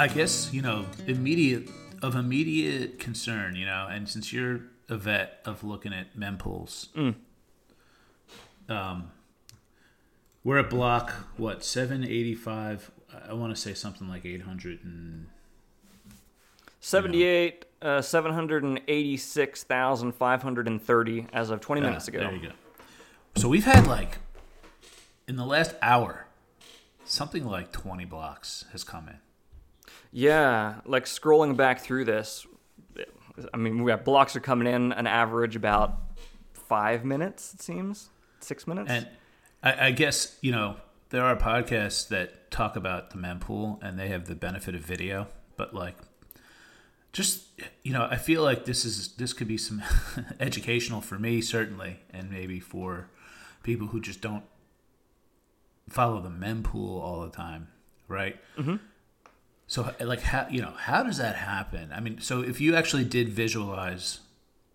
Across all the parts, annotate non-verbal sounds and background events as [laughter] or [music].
I guess you know immediate of immediate concern, you know, and since you're a vet of looking at mempools, um, we're at block what seven eighty five. I want to say something like eight hundred and 78, uh, 786,530 as of 20 minutes Ah, ago. There you go. So we've had like in the last hour, something like twenty blocks has come in. Yeah, like scrolling back through this, I mean, we have blocks are coming in an average about five minutes, it seems. Six minutes? And I, I guess you know there are podcasts that talk about the mempool and they have the benefit of video, but like, just you know, I feel like this is this could be some [laughs] educational for me certainly, and maybe for people who just don't follow the mempool all the time, right? Mm-hmm. So like, how you know, how does that happen? I mean, so if you actually did visualize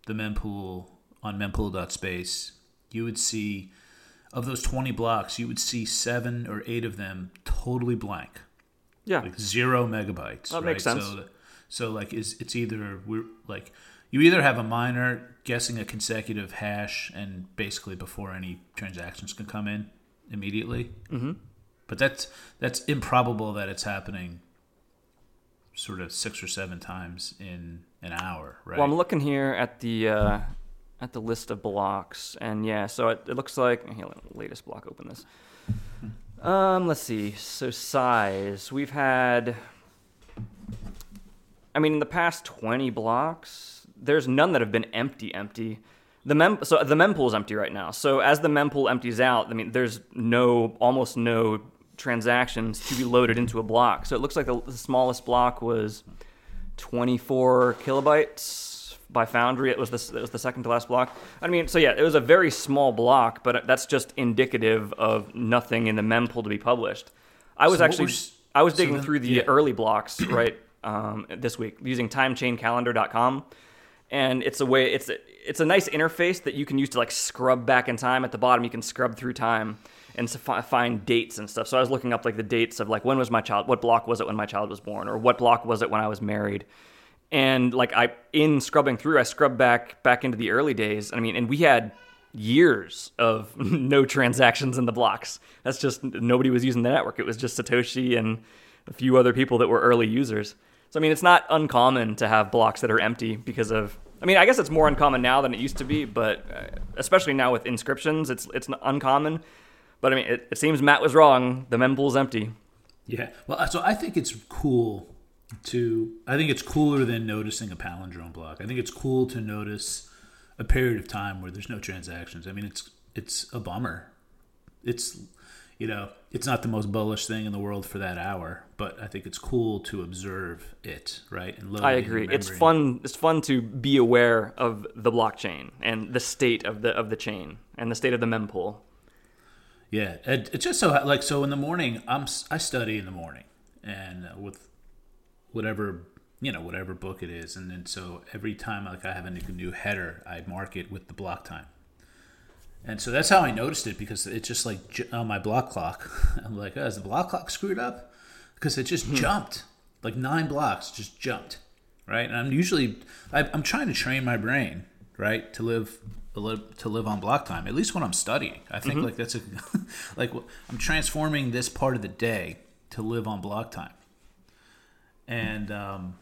the mempool on mempool.space, you would see of those 20 blocks, you would see seven or eight of them totally blank, yeah. like zero megabytes. That right? makes sense. So, so like, is it's either we're like you either have a miner guessing a consecutive hash and basically before any transactions can come in immediately. Mm-hmm. But that's that's improbable that it's happening sort of six or seven times in an hour, right? Well, I'm looking here at the uh, at the list of blocks, and yeah, so it, it looks like here, latest block. Open this. Um, let's see. So size, we've had. I mean, in the past 20 blocks, there's none that have been empty. Empty. The mem so the mempool is empty right now. So as the mempool empties out, I mean, there's no almost no transactions to be loaded into a block. So it looks like the, the smallest block was 24 kilobytes by Foundry. It was the it was the second to last block. I mean, so yeah, it was a very small block, but that's just indicative of nothing in the mempool to be published. I was So actually we're s- I was so digging then- through the yeah. early blocks [clears throat] right um, this week using TimeChainCalendar.com, and it's a way it's a, it's a nice interface that you can use to like scrub back in time. At the bottom, you can scrub through time and fi- find dates and stuff. So I was looking up like the dates of like when was my child, what block was it when my child was born, or what block was it when I was married. And like I in scrubbing through, I scrubbed back back into the early days. I mean, and we had years of [laughs] no transactions in the blocks. That's just nobody was using the network. It was just Satoshi and a few other people that were early users. So I mean, it's not uncommon to have blocks that are empty because of. I mean, I guess it's more uncommon now than it used to be, but uh, especially now with inscriptions, it's it's uncommon. But I mean, it, it seems Matt was wrong. The mempool's empty. Yeah. Well, so I think it's cool to. I think it's cooler than noticing a palindrome block. I think it's cool to notice a period of time where there's no transactions. I mean, it's it's a bummer. It's you know, it's not the most bullish thing in the world for that hour, but I think it's cool to observe it, right? And I agree. It's fun. It's fun to be aware of the blockchain and the state of the of the chain and the state of the mempool. Yeah, it, it's just so like so in the morning I'm I study in the morning and uh, with whatever you know whatever book it is and then so every time like I have a new, new header I mark it with the block time. And so that's how I noticed it because it just like on my block clock [laughs] I'm like, oh, is the block clock screwed up? Because it just jumped like nine blocks just jumped, right? And I'm usually I, I'm trying to train my brain right to live live, to live on block time at least when i'm studying. I think like that's a [laughs] like i'm transforming this part of the day to live on block time. And um,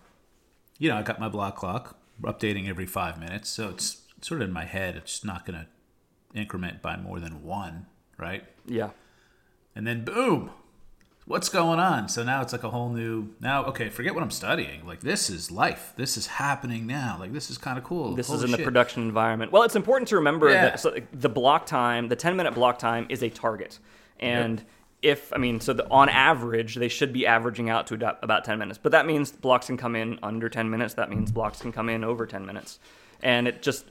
you know i got my block clock updating every five minutes so it's sort of in my head it's not going to increment by more than one right? Yeah. and then boom what's going on so now it's like a whole new now okay forget what i'm studying like this is life this is happening now like this is kind of cool This is Holy in the production environment. Well, it's important to remember Yeah. that so the block time, the 10 minute block time is a target. And if, I mean, so the, on average, they should be averaging out to about 10 minutes. But that means blocks can come in under 10 minutes. That means blocks can come in over 10 minutes. And it just,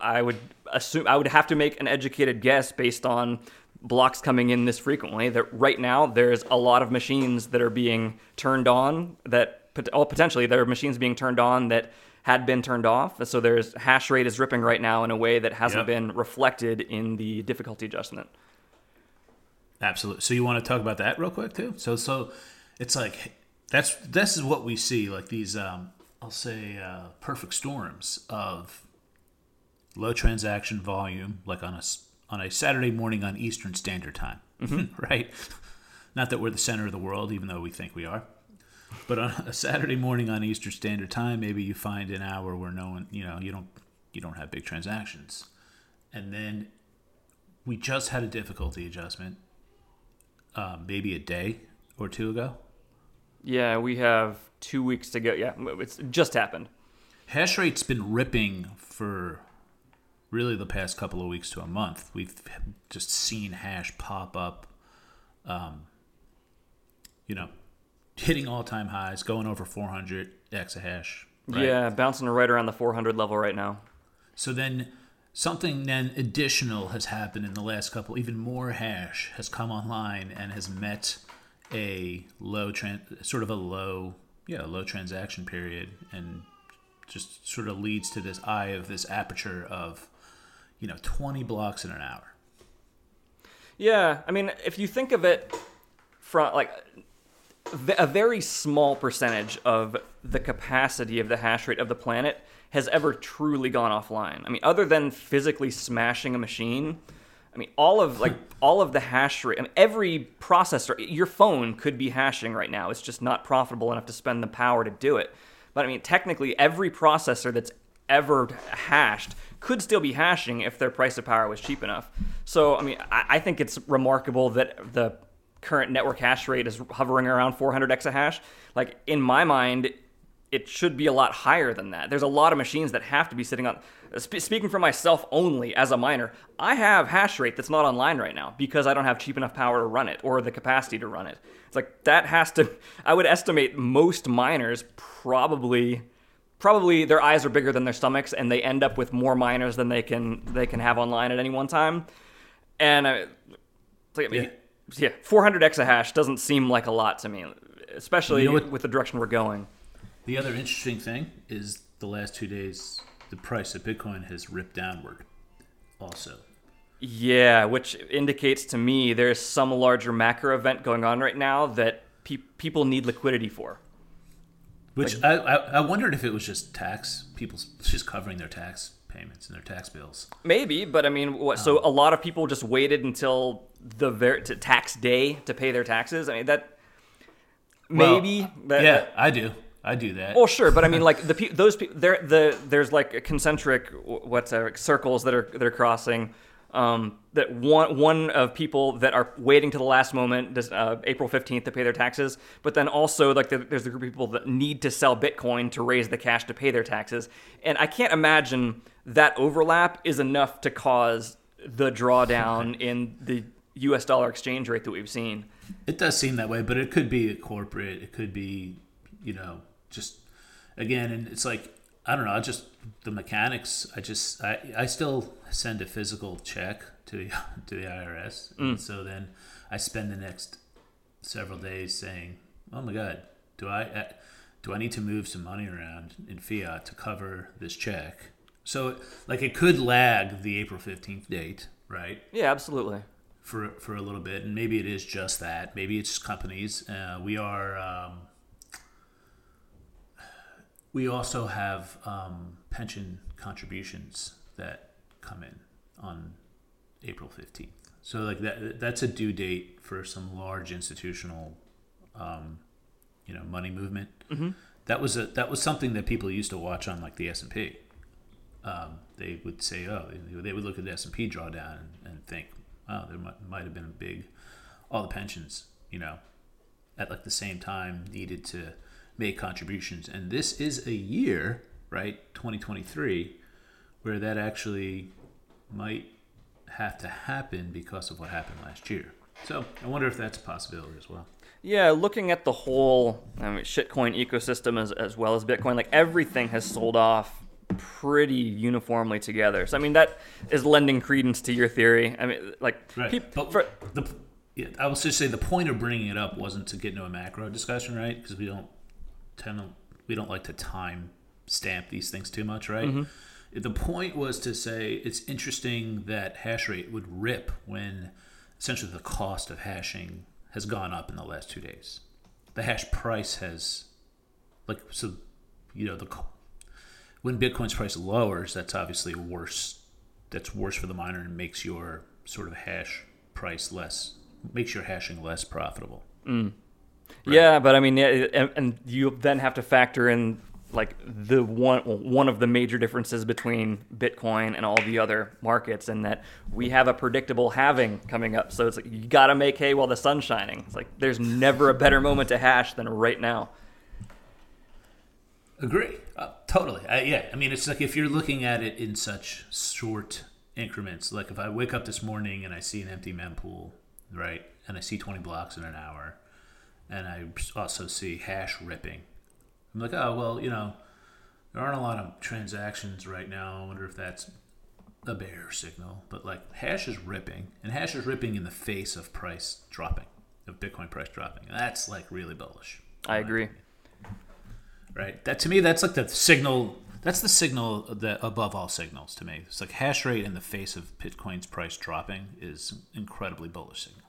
I would assume, I would have to make an educated guess based on blocks coming in this frequently that right now there's a lot of machines that are being turned on that oh, potentially there are machines being turned on that had been turned off so there's hash rate is ripping right now in a way that hasn't Yep. been reflected in the difficulty adjustment Absolutely. So you want to talk about that real quick too? So so it's like that's this is what we see like these um, I'll say uh, perfect storms of low transaction volume, like on a on a Saturday morning on Eastern Standard Time, [laughs] right? Not that we're the center of the world, even though we think we are. But on a Saturday morning on Eastern Standard Time, maybe you find an hour where no one, you know, you don't you don't have big transactions, and then we just had a difficulty adjustment, um, maybe a day or two ago. Yeah, we have two weeks to go. Yeah, it's just happened. Hash rate's been ripping for really the past couple of weeks to a month. We've just seen hash pop up, um, you know, hitting all time highs, going over 400 exahash. right? Yeah, bouncing right around the 400 level right now. So then something then additional has happened in the last couple, even more hash has come online and has met a low tran- sort of a low, yeah, low transaction period and just sort of leads to this eye of this aperture of, you know, 20 blocks in an hour. Yeah, I mean, if you think of it from like a very small percentage of the capacity of the hash rate of the planet has ever truly gone offline. I mean, other than physically smashing a machine, I mean, all of like [laughs] all of the hash rate, I mean, every processor, your phone could be hashing right now. It's just not profitable enough to spend the power to do it. But I mean, technically, every processor that's ever hashed could still be hashing if their price of power was cheap enough. So, I mean, I, I think it's remarkable that the current network hash rate is hovering around 400 exahash. Like, in my mind, it should be a lot higher than that. There's a lot of machines that have to be sitting on. Sp- speaking for myself only as a miner, I have hash rate that's not online right now because I don't have cheap enough power to run it or the capacity to run it. It's like that has to. [laughs] I would estimate most miners probably, probably their eyes are bigger than their stomachs, and they end up with more miners than they can they can have online at any one time. And uh, it's like, I mean, yeah. 400 exahash doesn't seem like a lot to me, especially You know with the direction we're going. The other interesting thing is the last two days, the price of Bitcoin has ripped downward also. Yeah, which indicates to me there's some larger macro event going on right now that pe- people need liquidity for. Which I, I, I wondered if it was just tax, people just covering their tax payments and their tax bills. Maybe, but I mean, what, so a lot of people just waited until the ver- to tax day to pay their taxes. I mean that Well, maybe that, yeah, I do. I do that. Well, sure, but I mean, [laughs] like the pe- those people, there, the there's like concentric what's uh, circles that are that are crossing. Um, that one one of people that are waiting to the last moment, this, uh, April fifteenth, to pay their taxes. But then also like the, there's a group of people that need to sell Bitcoin to raise the cash to pay their taxes. And I can't imagine that overlap is enough to cause the drawdown [laughs] in the U.S. dollar exchange rate that we've seen. It does seem that way, but it could be a corporate. It could be, you know, just again, and it's like I don't know. I just the mechanics. I just I, I still send a physical check to the [laughs] to the IRS, and so then I spend the next several days saying, "Oh my God, do I uh, do I need to move some money around in fiat to cover this check?" So like it could lag the April fifteenth date, right? Yeah, absolutely. for for a little bit, and maybe it is just that. Maybe it's companies. Uh, we are. Um, we also have um, pension contributions that come in on April fifteenth. So like that that's a due date for some large institutional, um, you know, money movement. Mm-hmm. That was a that was something that people used to watch on like the S and P. Um, they would say, oh, they would look at the S and P drawdown and, and think, oh, there might, might have been a big, all the pensions, you know, at like the same time needed to make contributions. And this is a year, right, 2023, where that actually might have to happen because of what happened last year. So I wonder if that's a possibility as well. Yeah, looking at the whole I mean, shitcoin ecosystem as, as well as Bitcoin, like everything has sold off pretty uniformly together. So I mean that is lending credence to your theory. I mean, like Right. but for- the, yeah, I will just say the point of bringing it up wasn't to get into a macro discussion, right? Because we don't tend to, we don't like to time stamp these things too much, right? Mm-hmm. The point was to say it's interesting that hash rate would rip when essentially the cost of hashing has gone up in the last two days. the hash price has like so you know the when Bitcoin's price lowers, that's obviously worse. That's worse for the miner and makes your sort of hash price less makes your hashing less profitable. Yeah, but I mean, and you then have to factor in like the one one of the major differences between Bitcoin and all the other markets, and that we have a predictable halving coming up. So it's like you got to make hay while the sun's shining. It's like there's never a better moment to hash than right now. Agree. Uh, totally. I, yeah. I mean, it's like if you're looking at it in such short increments, like if I wake up this morning and I see an empty mempool, right, and I see 20 blocks in an hour, and I also see hash ripping, I'm like, oh, well, you know, there aren't a lot of transactions right now. I wonder if that's a bear signal. But like hash is ripping, and hash is ripping in the face of price dropping, of Bitcoin price dropping. That's like really bullish I agree. right? That to me, that's like the signal. That's the signal that above all signals to me. It's like hash rate in the face of Bitcoin's price dropping is incredibly bullish signal.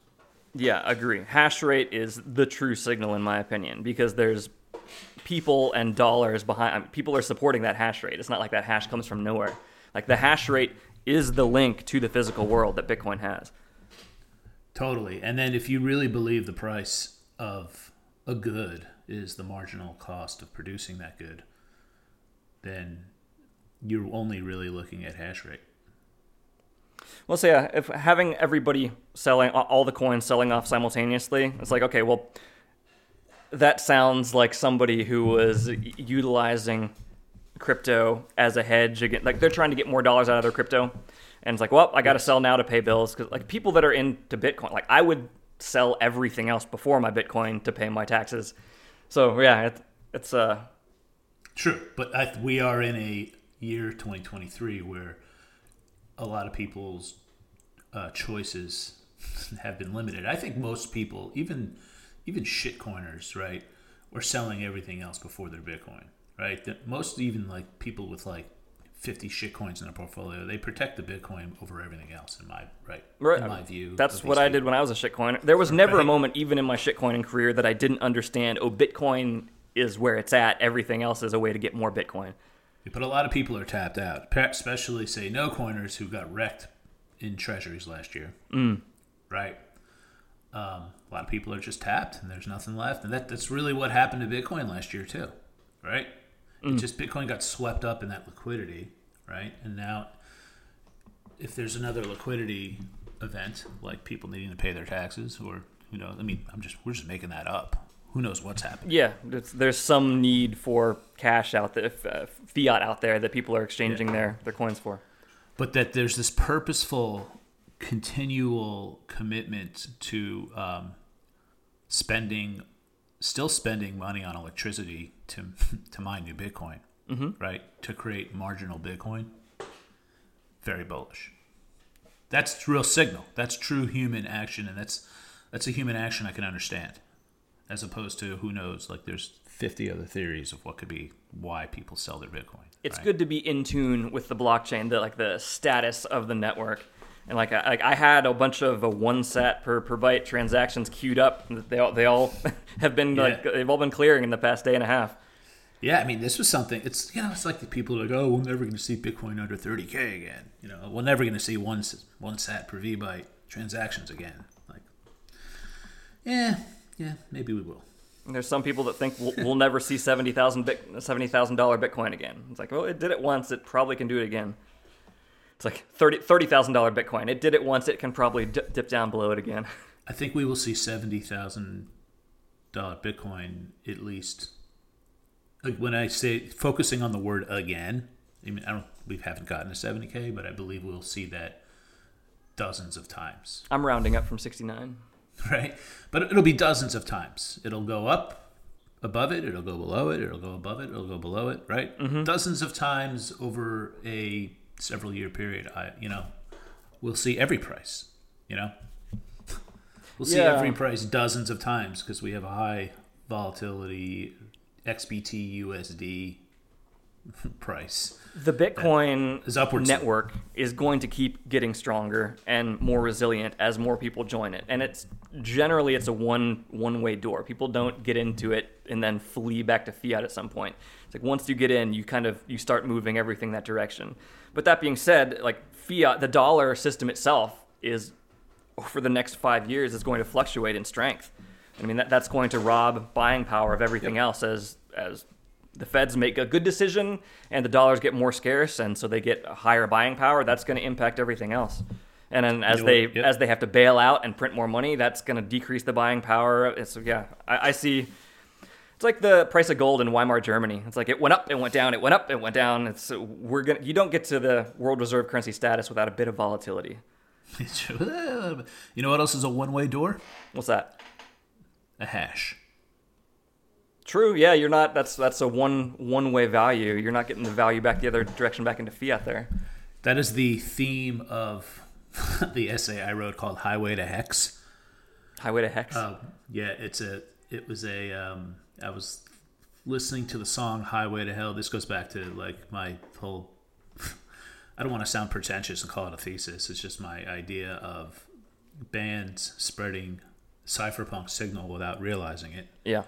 Yeah, agree. Hash rate is the true signal in my opinion because there's people and dollars behind. I mean, people are supporting that hash rate. It's not like that hash comes from nowhere. Like the hash rate is the link to the physical world that Bitcoin has. Totally. And then if you really believe the price of a good is the marginal cost of producing that good, then you're only really looking at hash rate. Well, so yeah, if having everybody selling all the coins selling off simultaneously, it's like okay, well, that sounds like somebody who was utilizing crypto as a hedge again. Like they're trying to get more dollars out of their crypto, and it's like, well, I got to sell now to pay bills because like people that are into Bitcoin, like I would sell everything else before my Bitcoin to pay my taxes. So yeah, it, it's uh True, but I, we are in a year 2023 where a lot of people's uh, choices [laughs] have been limited. I think most people, even even shitcoiners, right, are selling everything else before their Bitcoin, right? That most even like people with like 50 shitcoins in their portfolio, they protect the Bitcoin over everything else. In my right, Right. in my view, That's what I people. did when I was a shitcoiner. There was never a moment, even in my shitcoining career, that I didn't understand. Oh, Bitcoin is where it's at. Everything else is a way to get more Bitcoin. But a lot of people are tapped out, especially say no coiners who got wrecked in treasuries last year. Mm. Right. Um, a lot of people are just tapped, and there's nothing left, and that, that's really what happened to Bitcoin last year too. Right. It just Bitcoin got swept up in that liquidity, right? And now, if there's another liquidity event like people needing to pay their taxes, or you know, I mean, I'm just we're just making that up. Who knows what's happening? Yeah, there's some need for cash out there, uh, fiat out there that people are exchanging their, their coins for. but that there's this purposeful, continual commitment to um, spending, still spending money on electricity to [laughs] to mine new Bitcoin, mm-hmm. right? To create marginal Bitcoin. Very bullish. That's real signal. That's true human action, and that's that's a human action I can understand, as opposed to who knows. Like there's 50 other theories of what could be why people sell their Bitcoin. It's right? good to be in tune with the blockchain, the like the status of the network. And like I, like I had a bunch of uh, one sat per, per byte transactions queued up. They all they all [laughs] have been like they've all been clearing in the past day and a half. Yeah, I mean, this was something. It's you know, it's like the people are like, oh, we're never going to see Bitcoin under 30k again. You know, we're never going to see one one sat per v byte transactions again. Like, yeah, yeah, maybe we will. And there's some people that think we'll, we'll never see seventy thousand seventy thousand dollar Bitcoin again. It's like, well, it did it once. It probably can do it again. It's like thirty thirty thousand dollar Bitcoin. It did it once. It can probably dip, dip down below it again. I think we will see seventy thousand dollar Bitcoin at least. Like when I say focusing on the word again, I mean I don't. We haven't gotten to seventy k, but I believe we'll see that dozens of times. I'm rounding up from sixty nine. [laughs] right? But it'll be dozens of times. It'll go up above it, it'll go below it, it'll go above it, it'll go below it, right? Mm-hmm. Dozens of times over a several year period. I, you know, we'll see every price. You know, we'll see Yeah. every price dozens of times because we have a high volatility XBT USD [laughs] price. The Bitcoin Is upwards. network is going to keep getting stronger and more resilient as more people join it. And it's generally it's a one one way door. People don't get into it and then flee back to fiat at some point. It's like once you get in, you kind of you start moving everything that direction. But that being said, like fiat, the dollar system itself is for the next five years is going to fluctuate in strength. I mean that, that's going to rob buying power of everything yep. else as as the feds make a good decision and the dollars get more scarce and so they get a higher buying power. That's going to impact everything else. And then as they yep. as they have to bail out and print more money, that's going to decrease the buying power. It's yeah, I, I, see. It's like the price of gold in Weimar Germany. It's like it went up, it went down, it went up, it went down. It's we're gonna you don't get to the world reserve currency status without a bit of volatility. [laughs] you know what else is a one way door? What's that? A hash. True. Yeah, you're not. That's that's a one one way value. You're not getting the value back the other direction back into fiat there. That is the theme of [laughs] the essay I wrote called "Highway to Hex." Highway to Hex. Uh, yeah, it's a. It was a. Um, I was listening to the song "Highway to Hell." This goes back to like my whole. [laughs] I don't want to sound pretentious and call it a thesis. It's just my idea of bands spreading cypherpunk signal without realizing it. Yeah.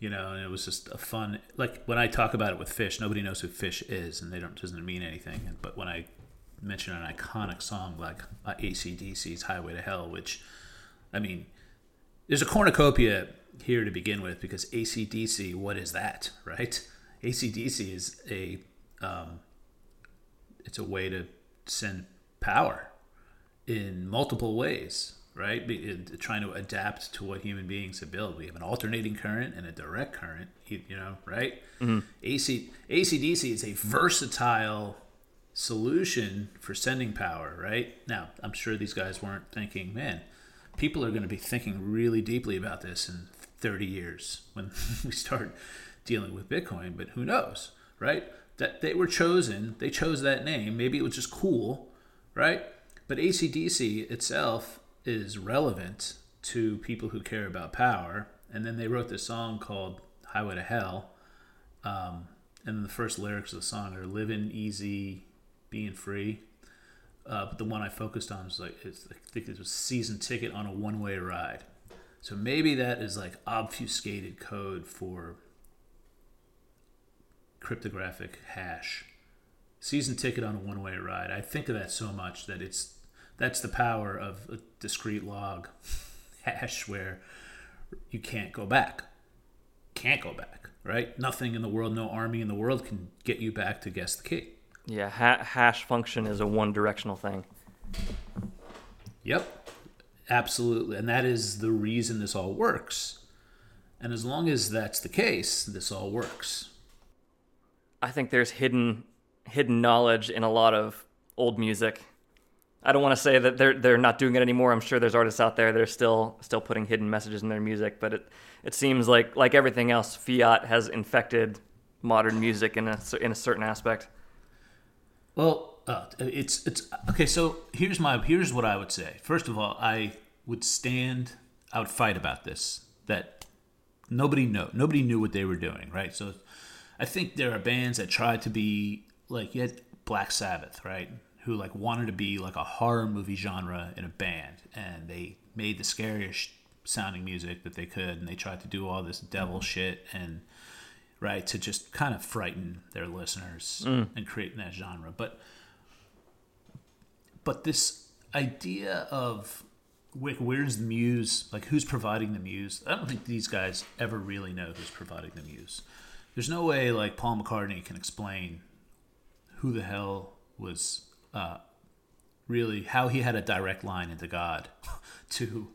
You know, and it was just a fun. Like when I talk about it with Phish, nobody knows who Phish is, and they don't doesn't mean anything. But when I mention an iconic song like uh, ACDC's Highway to Hell, which, I mean, there's a cornucopia here to begin with because ACDC, what is that, right? ACDC is a, um, it's a way to send power in multiple ways, right? Be, trying to adapt to what human beings have built. We have an alternating current and a direct current, you, you know, right? Mm-hmm. AC, ACDC is a versatile solution for sending power, right? Now, I'm sure these guys weren't thinking, man, people are going to be thinking really deeply about this in 30 years when [laughs] we start dealing with Bitcoin, but who knows, right? That they were chosen, they chose that name. Maybe it was just cool, right? But ACDC itself is relevant to people who care about power. And then they wrote this song called Highway to Hell. Um, and the first lyrics of the song are living easy, being free. Uh, but the one I focused on was like I think it was season ticket on a one way ride. So maybe that is like obfuscated code for cryptographic hash. Season ticket on a one way ride. I think of that so much that it's that's the power of a discrete log [laughs] hash where you can't go back. Can't go back, right? Nothing in the world, no army in the world can get you back to guess the key. Yeah, ha- hash function is a one directional thing. Yep, absolutely. And that is the reason this all works. And as long as that's the case, this all works. I think there's hidden hidden knowledge in a lot of old music. I don't want to say that they're they're not doing it anymore. I'm sure there's artists out there that are still still putting hidden messages in their music, but it it seems like like everything else, fiat has infected modern music in a in a certain aspect. Well, uh, it's it's okay. So here's my here's what I would say. First of all, I would stand. I would fight about this. That nobody know nobody knew what they were doing, right? So I think there are bands that try to be like you had Black Sabbath, right? Who like wanted to be like a horror movie genre in a band, and they made the scariest sounding music that they could, and they tried to do all this devil shit and right? To just kind of frighten their listeners mm. and create that genre. But but this idea of where's the muse? Like who's providing the muse? I don't think these guys ever really know who's providing the muse. There's no way like Paul McCartney can explain who the hell was uh, really how he had a direct line into God [laughs] to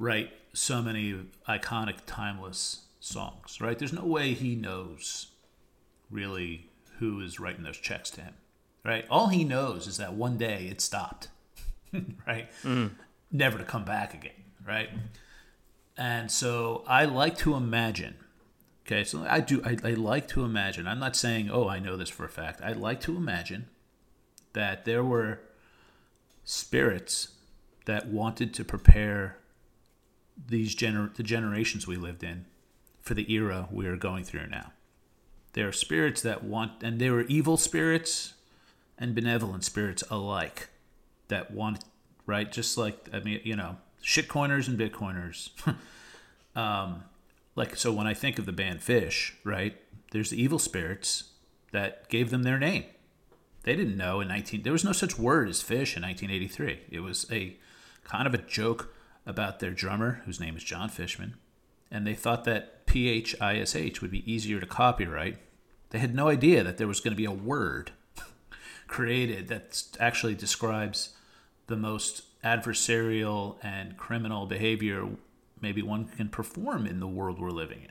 write so many iconic, timeless songs, right? There's no way he knows really who is writing those checks to him, right? All he knows is that one day it stopped, [laughs] right? Mm. Never to come back again, right? And so I like to imagine, okay, so I do, I, I like to imagine, I'm not saying, oh, I know this for a fact. I like to imagine that there were spirits that wanted to prepare these gener- the generations we lived in for the era we are going through now. There are spirits that want, and there were evil spirits and benevolent spirits alike that want, right? Just like, I mean, you know, shitcoiners and Bitcoiners. [laughs] um, like so, when I think of the band Phish right? There's the evil spirits that gave them their name. They didn't know in 19. There was no such word as phish in 1983. It was a kind of a joke about their drummer, whose name is Jon Fishman, and they thought that P H I S H would be easier to copyright. They had no idea that there was going to be a word created that actually describes the most adversarial and criminal behavior maybe one can perform in the world we're living in.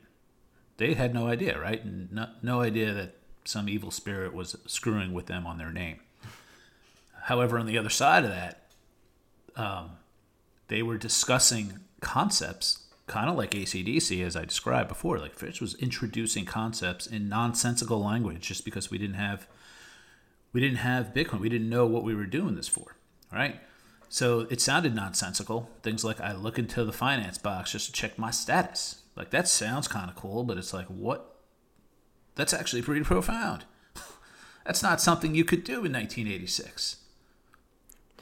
They had no idea, right? No, no idea that some evil spirit was screwing with them on their name. However, on the other side of that, um, they were discussing concepts, kind of like ACDC, as I described before. Like Phish was introducing concepts in nonsensical language just because we didn't have we didn't have Bitcoin. We didn't know what we were doing this for. Right? So it sounded nonsensical. Things like I look into the finance box just to check my status. Like that sounds kind of cool, but it's like what? That's actually pretty profound. [laughs] That's not something you could do in 1986.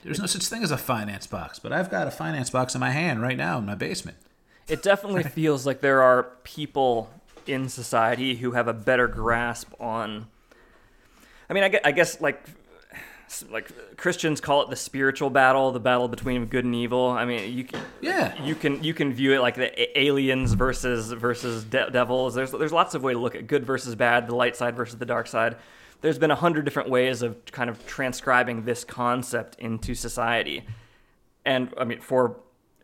There's no such thing as a finance box, but I've got a finance box in my hand right now in my basement. It definitely feels like there are people in society who have a better grasp on. I mean, I guess, I guess like like Christians call it the spiritual battle, the battle between good and evil. I mean, you can, yeah, you can you can view it like the aliens versus versus de- devils. There's there's lots of way to look at good versus bad, the light side versus the dark side. There's been a hundred different ways of kind of transcribing this concept into society, and I mean, for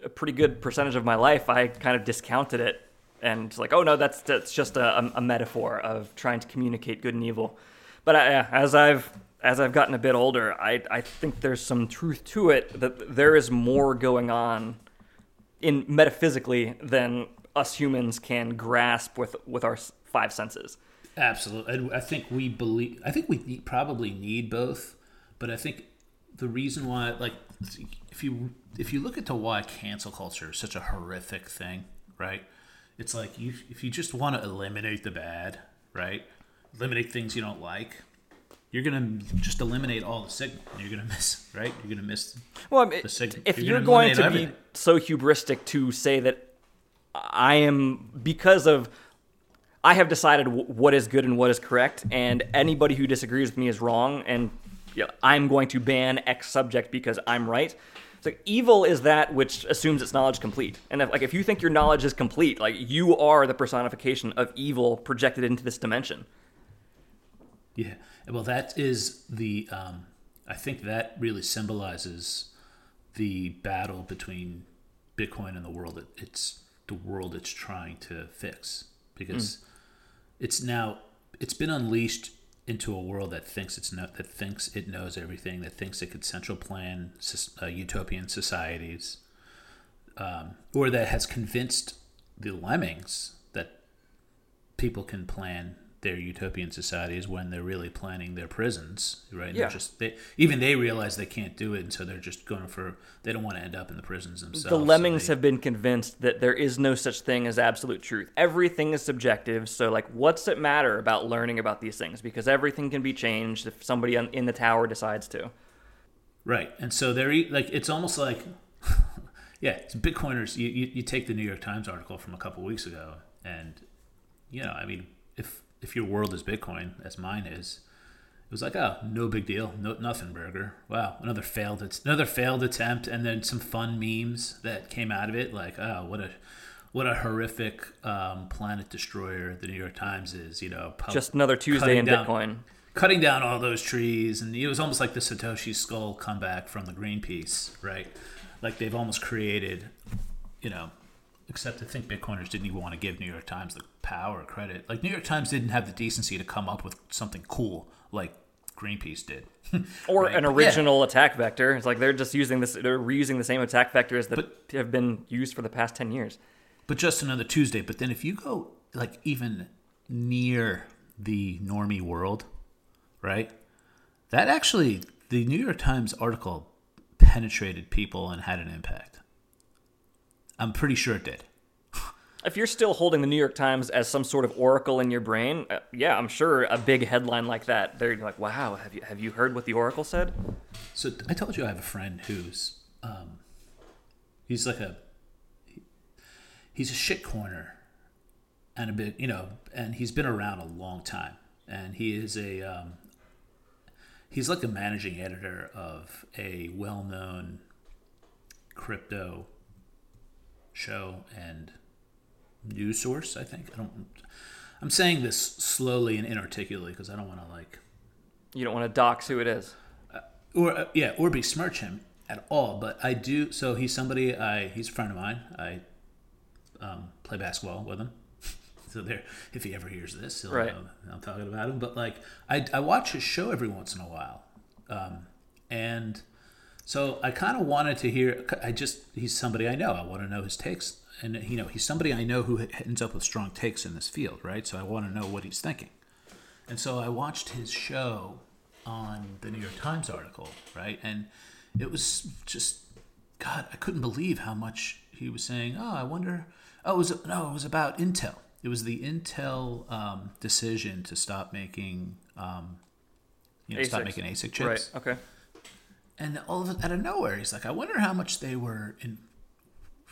a pretty good percentage of my life, I kind of discounted it and like, oh no, that's that's just a, a metaphor of trying to communicate good and evil. But uh, I, as I've as I've gotten a bit older, I, I think there's some truth to it that there is more going on in metaphysically than us humans can grasp with with our five senses. Absolutely, I think we believe. I think we probably need both, but I think the reason why, like, if you if you look into why cancel culture is such a horrific thing, right? It's like you if you just want to eliminate the bad, right? Eliminate things you don't like you're gonna just eliminate all the signal. You're gonna [laughs] miss, right? You're gonna miss. Well, I mean, the signal. If you're, you're going to everything. be so hubristic to say that I am because of I have decided w- what is good and what is correct, and anybody who disagrees with me is wrong, and I'm going to ban X subject because I'm right. So evil is that which assumes its knowledge complete, and if, like if you think your knowledge is complete, like you are the personification of evil projected into this dimension. Yeah. Well, that is the. Um, I think that really symbolizes the battle between Bitcoin and the world. It, it's the world it's trying to fix because mm. it's now it's been unleashed into a world that thinks it's no, that thinks it knows everything, that thinks it could central plan uh, utopian societies, um, or that has convinced the lemmings that people can plan their utopian societies when they're really planning their prisons, right? Yeah. Just they, even they realize they can't do it, and so they're just going for they don't want to end up in the prisons themselves. The lemmings so they, have been convinced that there is no such thing as absolute truth. Everything is subjective. So, like, what's it matter about learning about these things? Because everything can be changed if somebody in the tower decides to. Right, and so they're like it's almost like. [laughs] yeah, it's Bitcoiners. You, you, you take the New York Times article from a couple weeks ago, and you know, I mean, if if your world is Bitcoin, as mine is, it was like, oh, no big deal, no nothing burger. Wow, another failed another failed attempt, and then some fun memes that came out of it, like, oh, what a what a horrific um, planet destroyer the New York Times is. You know, just another Tuesday in down, Bitcoin, cutting down all those trees, and it was almost like the Satoshi skull comeback from the Greenpeace, right? Like they've almost created, you know, except I think Bitcoiners didn't even want to give New York Times the power or credit. Like New York Times didn't have the decency to come up with something cool like Greenpeace did, [laughs] or right? an original yeah. attack vector. It's like they're just using this, they're reusing the same attack vectors that but, have been used for the past ten years. But just another Tuesday. But then if you go like even near the normie world, right? That actually, the New York Times article penetrated people and had an impact. I'm pretty sure it did. If you're still holding the New York Times as some sort of oracle in your brain, uh, yeah, I'm sure a big headline like that, they're like, "Wow, have you have you heard what the oracle said?" So I told you I have a friend who's um, He's like a he's a shitcoiner and a bit, you know, and he's been around a long time, and he is a um, he's like the managing editor of a well-known crypto show and news source. I think I don't. I'm saying this slowly and inarticulately because I don't want to like You don't want to dox who it is. or uh, yeah, or besmirch him at all. But I do. So he's somebody I. He's a friend of mine. I um, play basketball with him. [laughs] so there, if he ever hears this, he'll Right. know I'm talking about him. But like, I I watch his show every once in a while, um, and so I kind of wanted to hear. I just he's somebody I know. I want to know his takes, and you know he's somebody I know who ends up with strong takes in this field, right? So I want to know what he's thinking. And so I watched his show on the New York Times article, right? And it was just, God, I couldn't believe how much he was saying. Oh, I wonder. Oh, it was no, it was about Intel. It was the Intel um, decision to stop making, um, you know, stop making ASIC chips. Right. Okay. And all of out of nowhere, he's like, I wonder how much they were in,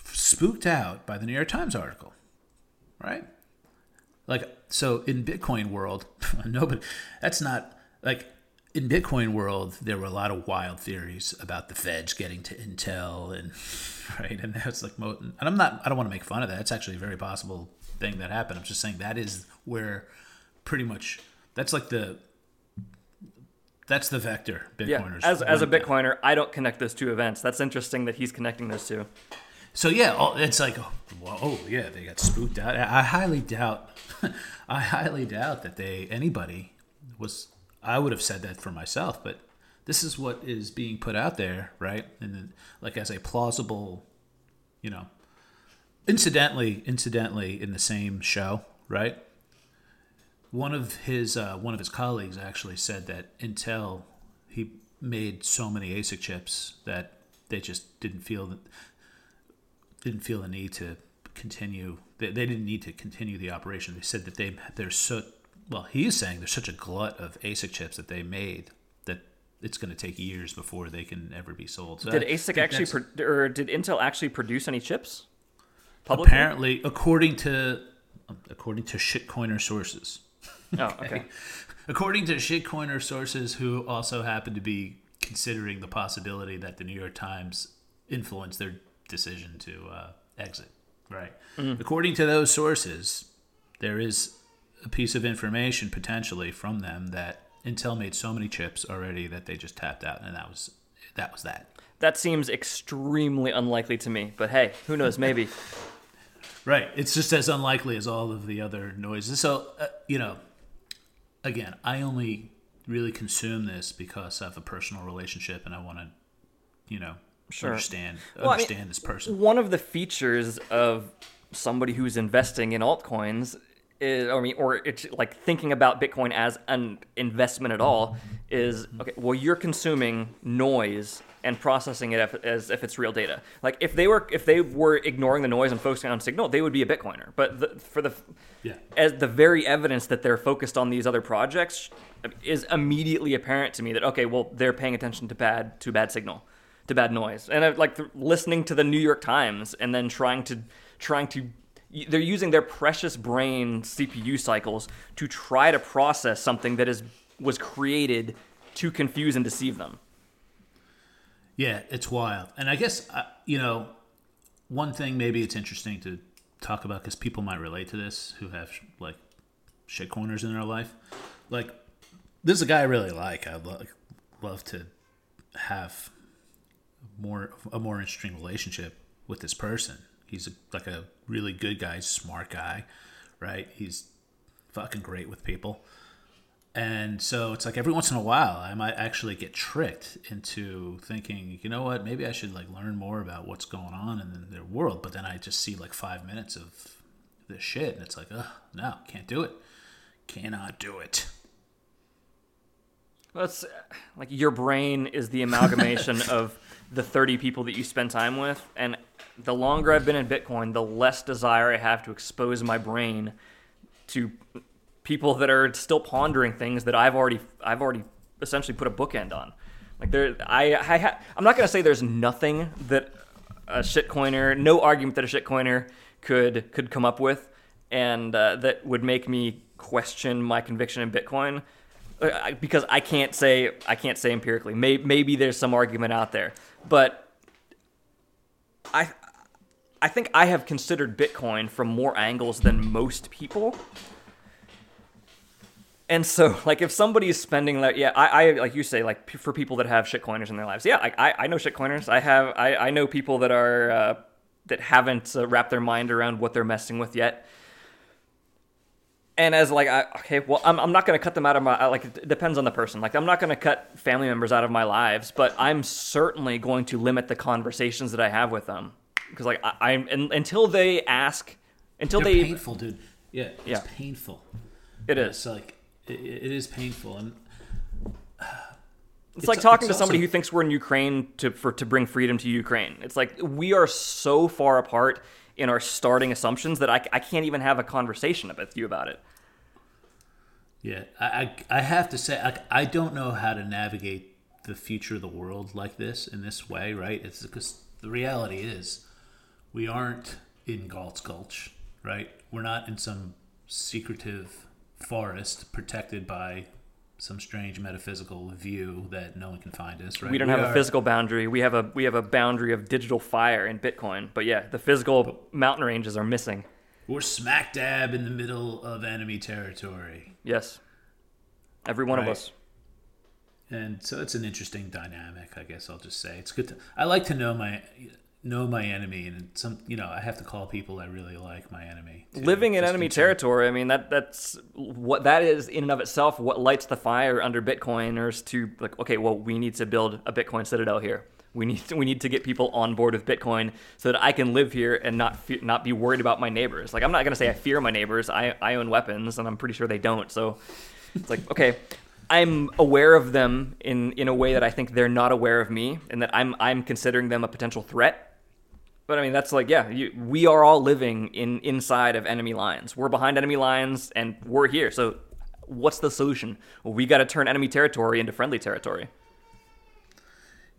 spooked out by the New York Times article, right? Like, so in Bitcoin world, [laughs] nobody, that's not like in Bitcoin world, there were a lot of wild theories about the feds getting to Intel and [laughs] right, and that's like, and I'm not, I don't want to make fun of that. It's actually a very possible thing that happened. I'm just saying that is where pretty much that's like the that's the vector Yeah. Bitcoiners. As as a. Bitcoiner, I don't connect those two events. That's interesting that he's connecting those two. So yeah, it's like, oh, whoa, oh yeah, they got spooked out. I highly doubt, [laughs] I highly doubt that they anybody was. I would have said that for myself, but this is what is being put out there, right? And then, like as a plausible, you know, incidentally, incidentally, in the same show, right? One of his uh, one of his colleagues actually said that Intel he made so many ASIC chips that they just didn't feel that didn't feel the need to continue. They, they didn't need to continue the operation. They said that they there's so well. He is saying there's such a glut of ASIC chips that they made that it's going to take years before they can ever be sold. So Did ASIC actually, pro- or did Intel actually produce any chips? Publicly? apparently according to according to shitcoiner sources. [laughs] Oh, okay. [laughs] According to shitcoiner sources who also happen to be considering the possibility that the New York Times influenced their decision to uh, exit. Right. According to those sources, there is a piece of information potentially from them that Intel made so many chips already that they just tapped out, and that was that was that. That seems extremely unlikely to me, but hey, who knows? Maybe. [laughs] Right. It's just as unlikely as all of the other noises. So, uh, you know, again, I only really consume this because I have a personal relationship and I want to, you know, Sure. understand Well, I mean, understand this person. One of the features of somebody who's investing in altcoins is, I mean, or it's like thinking about Bitcoin as an investment at all is mm-hmm. okay. Well, you're consuming noise and processing it as if it's real data. Like if they were if they were ignoring the noise and focusing on signal, they would be a Bitcoiner. But the, for the Yeah. as the very evidence that they're focused on these other projects is immediately apparent to me that okay, well they're paying attention to bad to bad signal, to bad noise, and I, like listening to the New York Times and then trying to trying to they're using their precious brain CPU cycles to try to process something that is was created to confuse and deceive them. Yeah, it's wild. And I guess, uh, you know, one thing maybe it's interesting to talk about because people might relate to this who have like shitcoiners in their life. Like, this is a guy I really like. I'd lo- love to have more a more interesting relationship with this person. He's a, like a really good guy, smart guy, right? He's fucking great with people. And so it's like every once in a while, I might actually get tricked into thinking, you know what, maybe I should like learn more about what's going on in their world. But then I just see like five minutes of this shit, and it's like, oh no, can't do it, cannot do it. That's uh, like your brain is the amalgamation [laughs] of the 30 people that you spend time with. And the longer I've been in Bitcoin, the less desire I have to expose my brain to people that are still pondering things that I've already I've already essentially put a bookend on. Like there, I, I ha- I'm not gonna say there's nothing that a shitcoiner, no argument that a shitcoiner could could come up with, and uh, that would make me question my conviction in Bitcoin. Uh, Because I can't say I can't say empirically. May, maybe there's some argument out there, but I I think I have considered Bitcoin from more angles than most people. And so, [laughs] like, if somebody's spending, like, yeah, I, I like you say, like, p- for people that have shitcoiners in their lives, yeah, like, I, I know shitcoiners. I have, I, I know people that are, uh, that haven't uh, wrapped their mind around what they're messing with yet. And as like, I, okay, well, I'm, I'm not going to cut them out of my, like, it depends on the person. Like, I'm not going to cut family members out of my lives, but I'm certainly going to limit the conversations that I have with them. Because, like, I, I'm, and, until they ask, until They're they, painful, dude. Yeah, it's Yeah. painful. it It's is. like it, it is painful, and It's, like talking it's to somebody who thinks we're in Ukraine to for to bring freedom to Ukraine. It's like we are so far apart in our starting assumptions that I, I can't even have a conversation with you about it. yeah, I, I I have to say I, I don't know how to navigate the future of the world like this in this way, right? It's because the reality is we aren't in Galt's Gulch, right? We're not in some secretive forest protected by some strange metaphysical view that no one can find us, right? We don't have a physical boundary. We have a we have a boundary of digital fire in Bitcoin. But yeah, the physical mountain ranges are missing. We're smack dab in the middle of enemy territory. Yes, every one of us. and so it's an interesting dynamic i guess i'll just say it's good to i like to know my know my enemy and some you know i have to call people i really like my enemy too, Living in enemy territory, I mean that that's what that is in and of itself. What lights the fire under Bitcoiners to like, okay, well, we need to build a Bitcoin citadel here. We need to, we need to get people on board with Bitcoin so that I can live here and not fe- not be worried about my neighbors. Like I'm not gonna say I fear my neighbors. I I own weapons and I'm pretty sure they don't. So it's like okay. I'm aware of them in, in a way that I think they're not aware of me, and that I'm I'm considering them a potential threat. But I mean, that's like, yeah, you, we are all living in inside of enemy lines. We're behind enemy lines, and we're here. So, what's the solution? Well, we got to turn enemy territory into friendly territory.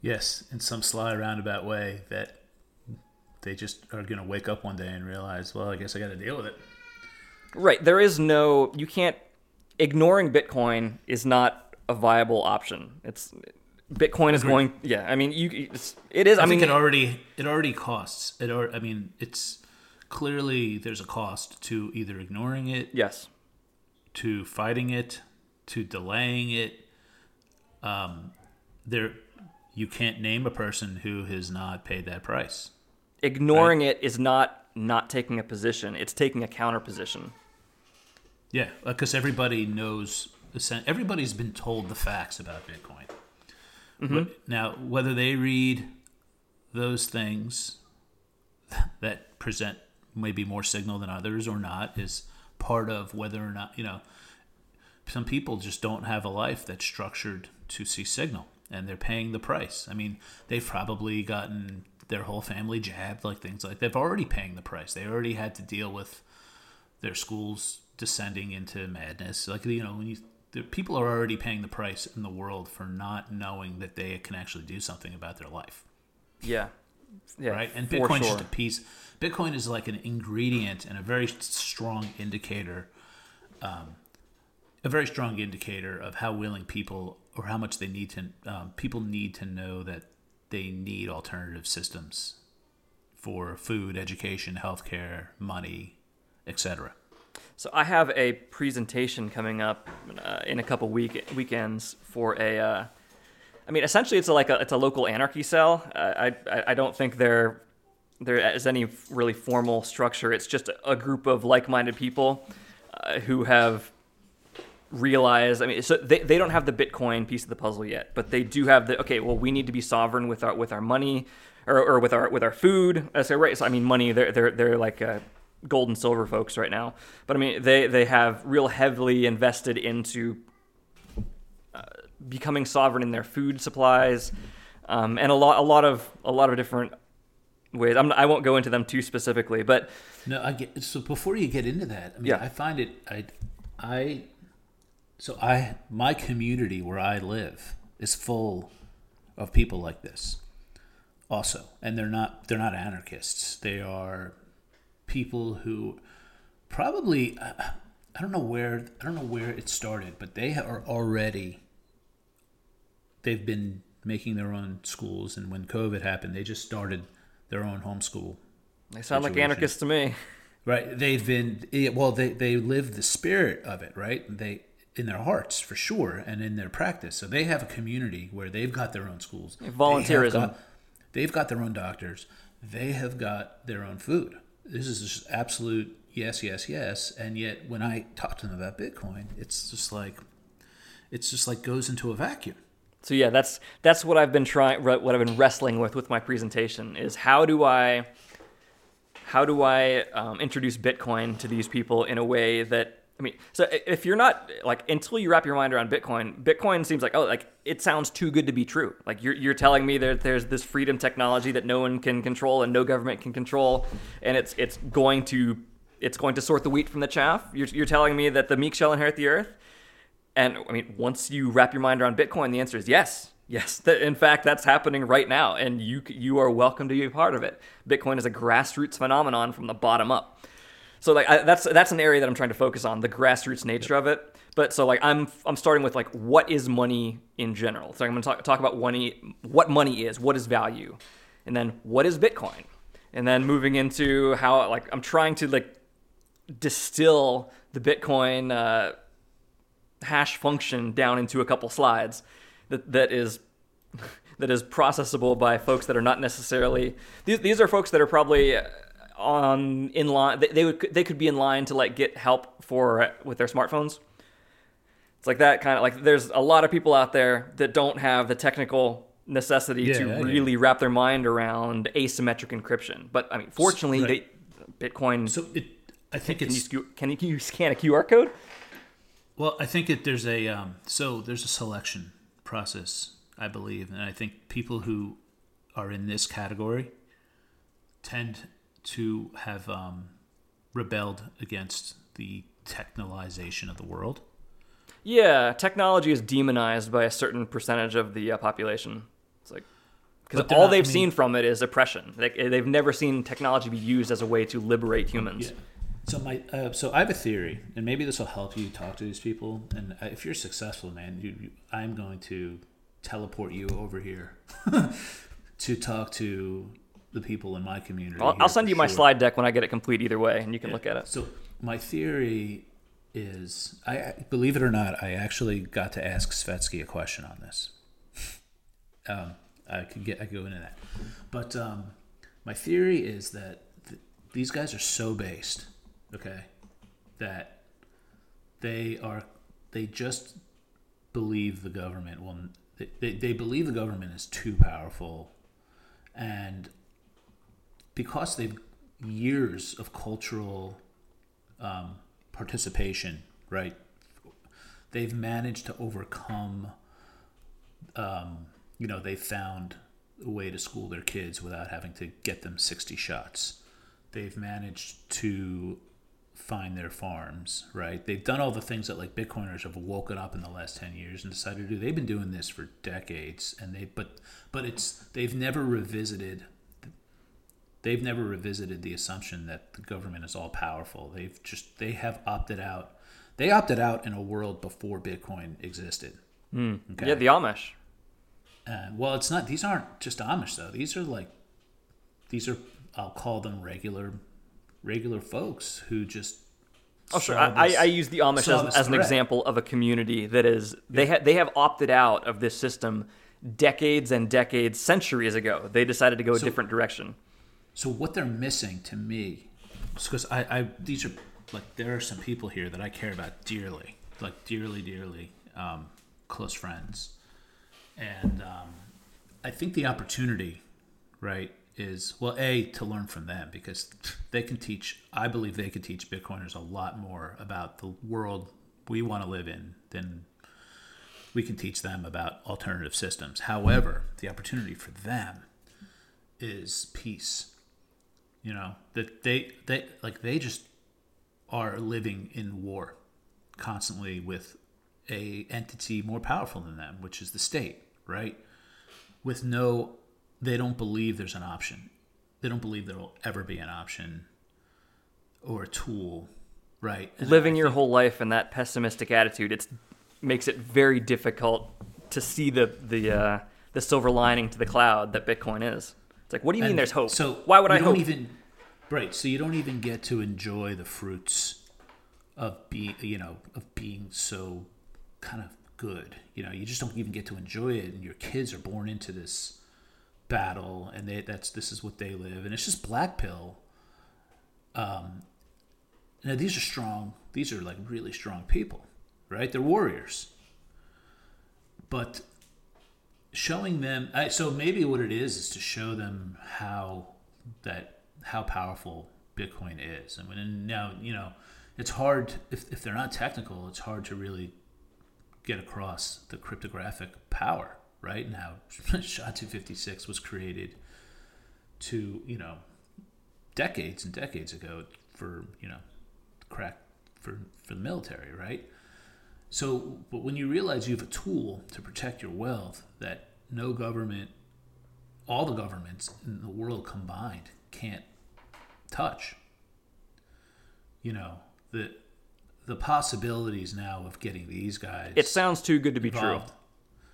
yes in some sly roundabout way that they just are going to wake up one day and realize well i guess i got to deal with it Right. There is no. You can't. Ignoring Bitcoin is not a viable option. It's Bitcoin is going. Yeah. I mean, you. It's, it is. I, i, mean, think it already it already costs it or i mean it's clearly there's a cost to either ignoring it yes. to fighting it, to delaying it. Um, there, you can't name a person who has not paid that price. Ignoring it is not not taking a position. It's taking a counter position. Yeah, because everybody knows. Everybody's been told the facts about Bitcoin. Mm-hmm. But now, whether they read those things [laughs] that present maybe more signal than others or not is part of whether or not you know. Some people just don't have a life that's structured to see signal, and they're paying the price. I mean, they've probably gotten their whole family jabbed, like things like they've already paying the price. They already had to deal with their schools descending into madness. Like you know, when you the people are already paying the price in the world for not knowing that they can actually do something about their life, Yeah. Yeah. right? And for Bitcoin is sure. just a piece. Bitcoin is like an ingredient and a very strong indicator, um, a very strong indicator of how willing people or how much they need to. Um, people need to know that they need alternative systems for food, education, healthcare, money, etc. So I have a presentation coming up uh, in a couple week weekends for a. Uh, I mean, essentially, it's a, like a it's a local anarchy cell. Uh, I, I don't think there there is any really formal structure. It's just a, group of like-minded people uh, who have realized. I mean, so they, they don't have the Bitcoin piece of the puzzle yet, but they do have the okay. Well, we need to be sovereign with our with our money, or, or with our with our food. So right, so I mean, money. They're they're they're like. Uh, gold and silver folks right now but i mean they they have real heavily invested into uh, becoming sovereign in their food supplies um, and a lot a lot of a lot of different ways I'm, i won't go into them too specifically but No, I get so before you get into that, I mean, Yeah. I find it I I so I my community where I live is full of people like this. also, and they're not they're not anarchists. They are people who probably I don't know where I don't know where it started, but they are already they've been making their own schools, and when COVID happened, they just started their own homeschool. They sound situation. like anarchists to me. Right? They've been well. They they live the spirit of it, right? They in their hearts for sure, and in their practice. So they have a community where they've got their own schools, volunteerism. They got, they've got their own doctors. They have got their own food. This is just absolute yes, yes, yes. And yet, when I talk to them about Bitcoin, it's just like it's just like goes into a vacuum. So yeah, that's that's what I've been trying, what I've been wrestling with with my presentation is how do I how do I um, introduce Bitcoin to these people in a way that I mean, so if you're not like until you wrap your mind around Bitcoin, Bitcoin seems like oh, like it sounds too good to be true. Like you're you're telling me that there's this freedom technology that no one can control and no government can control, and it's it's going to it's going to sort the wheat from the chaff. You're, you're telling me that the meek shall inherit the earth. And I mean, once you wrap your mind around Bitcoin, the answer is yes. Yes, [laughs] in fact, that's happening right now, and you you are welcome to be a part of it. Bitcoin is a grassroots phenomenon from the bottom up. So like I, that's that's an area that I'm trying to focus on the grassroots nature of it. But so like I'm I'm starting with like what is money in general. So I'm going to talk talk about money, what money is, what is value, and then what is Bitcoin, and then moving into how like I'm trying to like distill the Bitcoin uh, hash function down into a couple slides that that is [laughs] that is processable by folks that are not necessarily these these are folks that are probably on in line they, they would they could be in line to like get help for with their smartphones it's like that kind of like there's a lot of people out there that don't have the technical necessity yeah, to really yeah. wrap their mind around asymmetric encryption but i mean fortunately right. they bitcoin so it I think can it's. You, can you scan a QR code? Well, I think it, there's a um, so there's a selection process, I believe, and I think people who are in this category tend to have um, rebelled against the technologization of the world. Yeah, technology is demonized by a certain percentage of the uh, population. It's like because all not, they've I mean, seen from it is oppression. Like, they've never seen technology be used as a way to liberate humans. Yeah. So my uh, so I have a theory, and maybe this will help you talk to these people. And uh, if you're successful, man, you, you I'm going to teleport you over here [laughs] to talk to the people in my community. I'll, I'll send you sure. my slide deck when I get it complete. Either way, and you can yeah. look at it. So my theory is, I believe it or not, I actually got to ask Svetski a question on this. [laughs] um, I could get I could go into that, but um, my theory is that th- these guys are so based okay, that they are they just believe the government will they, they, they believe the government is too powerful and because they've years of cultural um, participation right they've managed to overcome um, you know they found a way to school their kids without having to get them 60 shots they've managed to find their farms, right? They've done all the things that like Bitcoiners have woken up in the last 10 years and decided to do. They've been doing this for decades and they but but it's they've never revisited they've never revisited the assumption that the government is all powerful. They've just they have opted out. They opted out in a world before Bitcoin existed. Mm. Okay? Yeah, the Amish. Uh, well, it's not. These aren't just Amish though. These are like, these are. I'll call them regular regular folks who just Oh sure, I, I, use the Amish as, as, an example of a community that is they ha- they have opted out of this system decades and decades, centuries ago. They decided to go a different direction. So what they're missing to me, because I, I these are like there are some people here that I care about dearly, like dearly, dearly, um, close friends, and um, I think the opportunity, right, is well a to learn from them because they can teach i believe they could teach bitcoiners a lot more about the world we want to live in than we can teach them about alternative systems. However the opportunity for them is peace you know that they they like they just are living in war constantly with a entity more powerful than them which is the state right with no they don't believe there's an option. They don't believe there'll ever be an option or a tool, right? And Living your whole life in that pessimistic attitude, it makes it very difficult to see the the uh, the silver lining to the cloud that Bitcoin is. It's like, what do you mean there's hope? So why would you I don't hope? Even, right. So you don't even get to enjoy the fruits of being, you know, of being so kind of good. You know, you just don't even get to enjoy it, and your kids are born into this battle, and they that's this is what they live, and it's just black pill. Um, now these are strong. These are like really strong people, right? They're warriors. But showing them I, so maybe what it is is to show them how that how powerful bitcoin is. And when now you know it's hard if, if they're not technical it's hard to really get across the cryptographic power right? Now [laughs] sha-256 was created to you know decades and decades ago for you know crack for for the military right so, but when you realize you have a tool to protect your wealth that no government, all the governments in the world combined can't touch, you know, the the possibilities now of getting these guys it sounds too good to be true.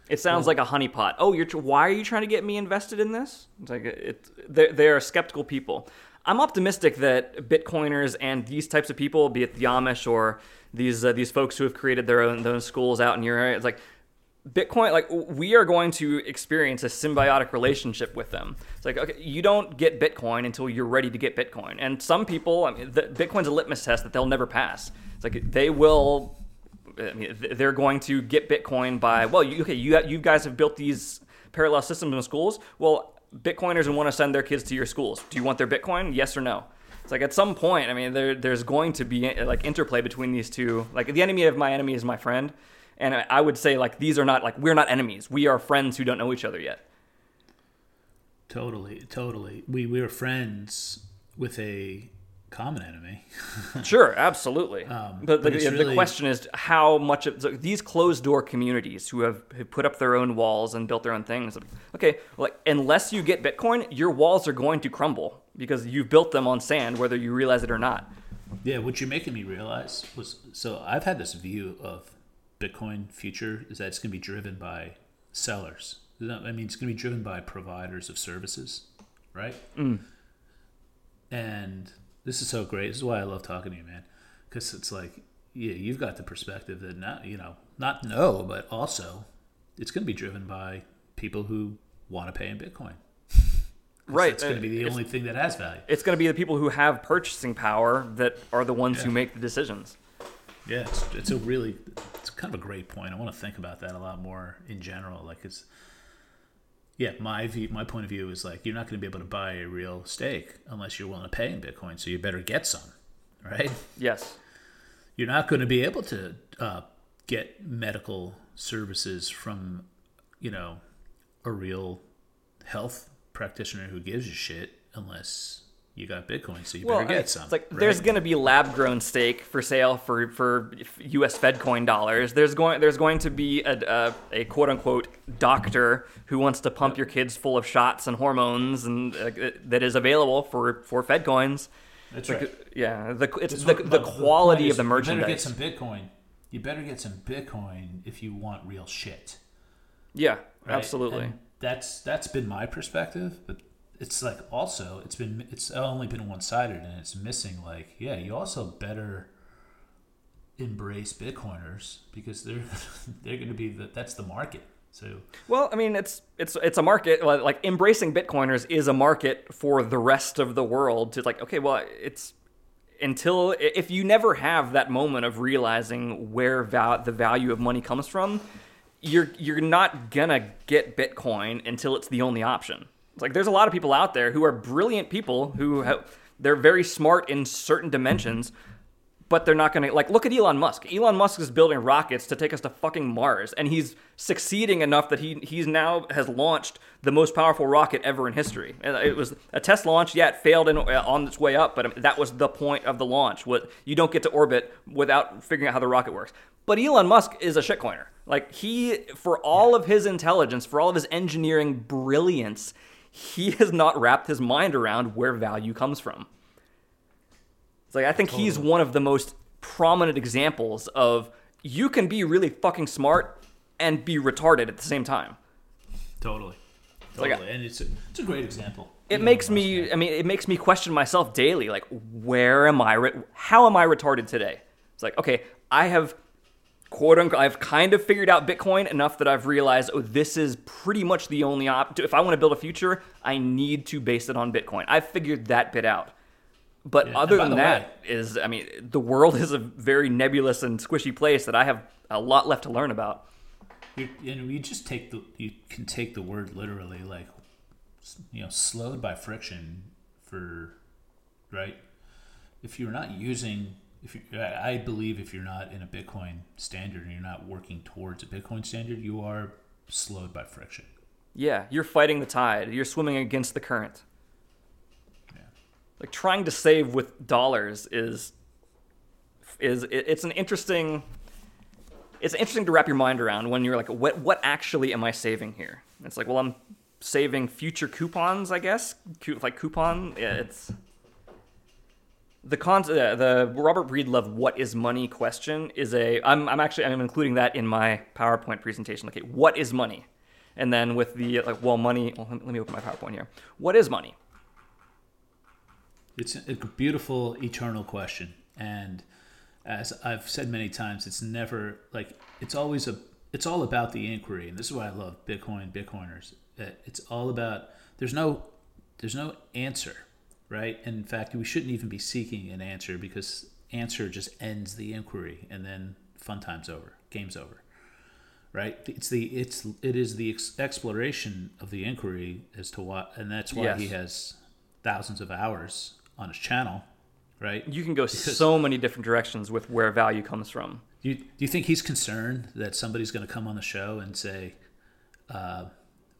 It sounds like a honeypot. Oh, you're why are you trying to get me invested in this? It's like it. They they are skeptical people. I'm optimistic that Bitcoiners and these types of people, be it the Amish or these uh, these folks who have created their own those schools out in your area, it's like Bitcoin. Like we are going to experience a symbiotic relationship with them. It's like okay, you don't get Bitcoin until you're ready to get Bitcoin. And some people, I mean, the, Bitcoin's a litmus test that they'll never pass. It's like they will I mean, they're going to get Bitcoin by well, you, okay, you you guys have built these parallel systems in schools. Well, Bitcoiners and want to send their kids to your schools. Do you want their Bitcoin? Yes or no? It's like at some point, I mean, there there's going to be like interplay between these two. Like the enemy of my enemy is my friend, and I, would say like these are not like we're not enemies. We are friends who don't know each other yet. Totally, totally. We we were friends with a common enemy. [laughs] Sure, absolutely. Um, but the, but the really- question is how much of so these closed door communities who have, have put up their own walls and built their own things. Okay, like unless you get Bitcoin, your walls are going to crumble because you've built them on sand, whether you realize it or not. Yeah, what you're making me realize was so I've had this view of Bitcoin future is that it's going to be driven by sellers. I mean, it's going to be driven by providers of services, right? And this is so great. This is why I love talking to you, man, because it's like, yeah, you've got the perspective that not, you know, not no, but also it's going to be driven by people who want to pay in Bitcoin. Right. It's going to be the It's- only thing that has value. It's going to be the people who have purchasing power that are the ones who make the decisions. Yeah, it's, it's a really, it's kind of a great point. I want to think about that a lot more in general. Like it's, yeah, my view, my point of view is like you're not going to be able to buy a real steak unless you're willing to pay in Bitcoin. So you better get some, right? Yes. You're not going to be able to uh, get medical services from, you know, a real health practitioner who gives you shit unless you got Bitcoin. So you better get some. It's like right? there's going to be lab grown steak for sale for for U.S. Fed coin dollars. There's going there's going to be a, a, a quote unquote doctor who wants to pump your kids full of shots and hormones and uh, that is available for for Fed coins. That's Like, right. yeah, the, it's the, what- the quality point of the merchandise. You better get some Bitcoin. You better get some Bitcoin if you want real shit. yeah, right? absolutely. And that's that's been my perspective, but it's like also it's been it's only been one sided and it's missing like yeah you also better embrace Bitcoiners because they're [laughs] they're going to be the that's the market. So Well, I mean, it's it's it's a market like embracing Bitcoiners is a market for the rest of the world to like. Okay, well, it's until if you never have that moment of realizing where the value of money comes from, you're you're not gonna get Bitcoin until it's the only option. Like there's a lot of people out there who are brilliant people who have they're very smart in certain dimensions, but they're not going to like look at Elon Musk. Elon Musk is building rockets to take us to fucking Mars, and he's succeeding enough that he he's now has launched the most powerful rocket ever in history. And It was a test launch. Yeah, it failed in, uh, on its way up, but that was the point of the launch. What you don't get to orbit without figuring out how the rocket works. But Elon Musk is a shitcoiner. Like he, for all of his intelligence, for all of his engineering brilliance, he has not wrapped his mind around where value comes from. It's like I think he's one of the most prominent examples of you can be really fucking smart and be retarded at the same time. Totally. like Totally. and it's a, it's a great example. It Elon makes me. I mean it makes me question myself daily like where am I re- how am I retarded today? It's like okay, I have quote unquote I've kind of figured out Bitcoin enough that I've realized oh this is pretty much the only op if I want to build a future, I need to base it on Bitcoin. I've figured that bit out. But Yeah, other and by than the that is I mean the world [laughs] is a very nebulous and squishy place that I have a lot left to learn about. You, and you just take the you can take the word literally, like you know, slowed by friction for right. If you're not using, if you, I believe if you're not in a Bitcoin standard and you're not working towards a Bitcoin standard, you are slowed by friction. Yeah, you're fighting the tide. You're swimming against the current. Yeah. like trying to save with dollars is is it's an interesting it's interesting to wrap your mind around when you're like what what actually am i saving here it's like well i'm saving future coupons i guess like coupon yeah, it's the con uh, the robert breedlove what is money question is a i'm, I'm actually i'm including that in my powerpoint presentation. Okay what is money? And then with the like well money well, let me- open my powerpoint here. What is money? It's a beautiful eternal question, and as I've said many times, it's never like it's always a it's all about the inquiry, and this is why I love Bitcoin, Bitcoiners. It's all about there's no there's no answer, right? And in fact, we shouldn't even be seeking an answer because answer just ends the inquiry, and then fun time's over, game's over, right? It's the it's it is the ex- exploration of the inquiry as to what, and that's why he has thousands of hours on his channel, right? you can go so many different directions with where value comes from. Do you, do you think he's concerned that somebody's going to come on the show and say, uh,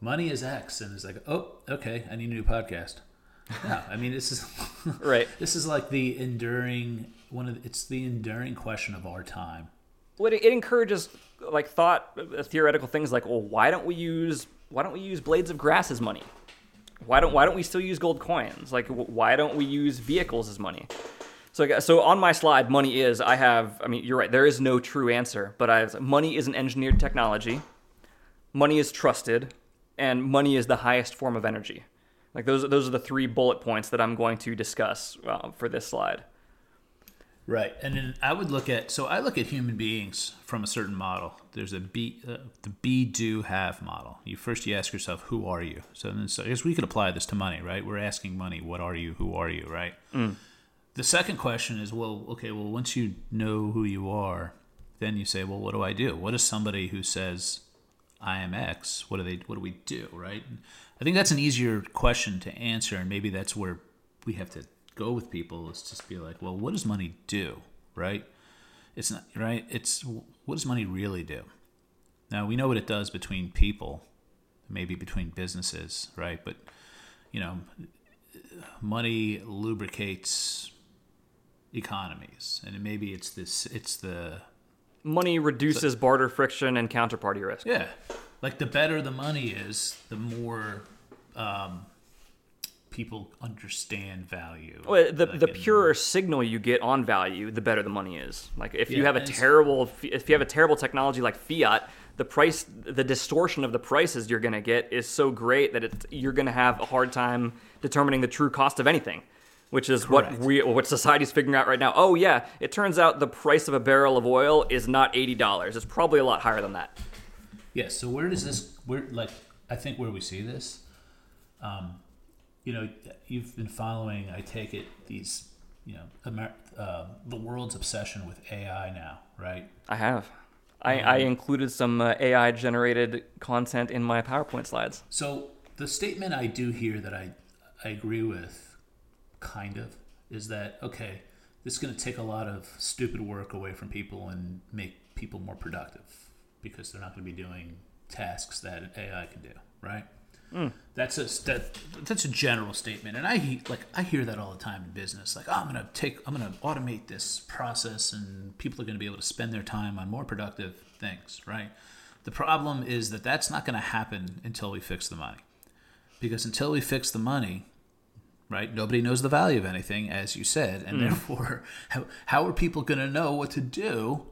"Money is X," and it's like, "Oh, okay, I need a new podcast." No, I mean this is [laughs] Right. This is like the enduring one of the, it's the enduring question of our time. Well, it, it encourages like thought, uh, theoretical things like, well, why don't we use why don't we use blades of grass as money? Why don't why don't we still use gold coins? Like, why don't we use vehicles as money? So, so on my slide, money is. I have. I mean, you're right. There is no true answer, but I have, money is an engineered technology. Money is trusted, and money is the highest form of energy. Like those, those are the three bullet points that I'm going to discuss uh, for this slide. Right, and then I would look at so I look at human beings from a certain model. There's a be uh, the be do have model. You first you ask yourself who are you. So then so I guess we could apply this to money, right? We're asking money, what are you? Who are you? Right. The second question is well, okay, well once you know who you are, then you say, well, what do I do? What is somebody who says I am X? What do they? What do we do? Right. I think that's an easier question to answer, and maybe that's where we have to go with people is just be like, well, what does money do? Right. It's not right. It's what does money really do? Now we know what it does between people, maybe between businesses, right? But you know, money lubricates economies, and maybe it's this. It's the Money reduces barter friction and counterparty risk. Yeah, like the better the money is, the more um, people understand value. Well, the Like, the purer signal you get on value, the better the money is. Like if you have a terrible if you have a terrible technology like fiat, the price the distortion of the prices you're going to get is so great that it, you're going to have a hard time determining the true cost of anything. Which is what we what society's figuring out right now. Oh yeah, it turns out the price of a barrel of oil is not eighty dollars. It's probably a lot higher than that. Yeah. So where does this? Where like I think where we see this, um, you know, you've been following. I take it these, you know, Amer- uh, the world's obsession with AI now, right? I have. I, I included some uh, AI generated content in my PowerPoint slides. So the statement I do hear that I I agree with, kind of, is that okay? This is going to take a lot of stupid work away from people and make people more productive because they're not going to be doing tasks that AI can do, right? That's a that, that's a general statement, and I like I hear that all the time in business. Like, oh, I'm gonna take, I'm gonna automate this process, and people are gonna be able to spend their time on more productive things, right? The problem is that that's not going to happen until we fix the money, because until we fix the money, right, nobody knows the value of anything, as you said, and mm. therefore, [laughs] how, how are people going to know what to do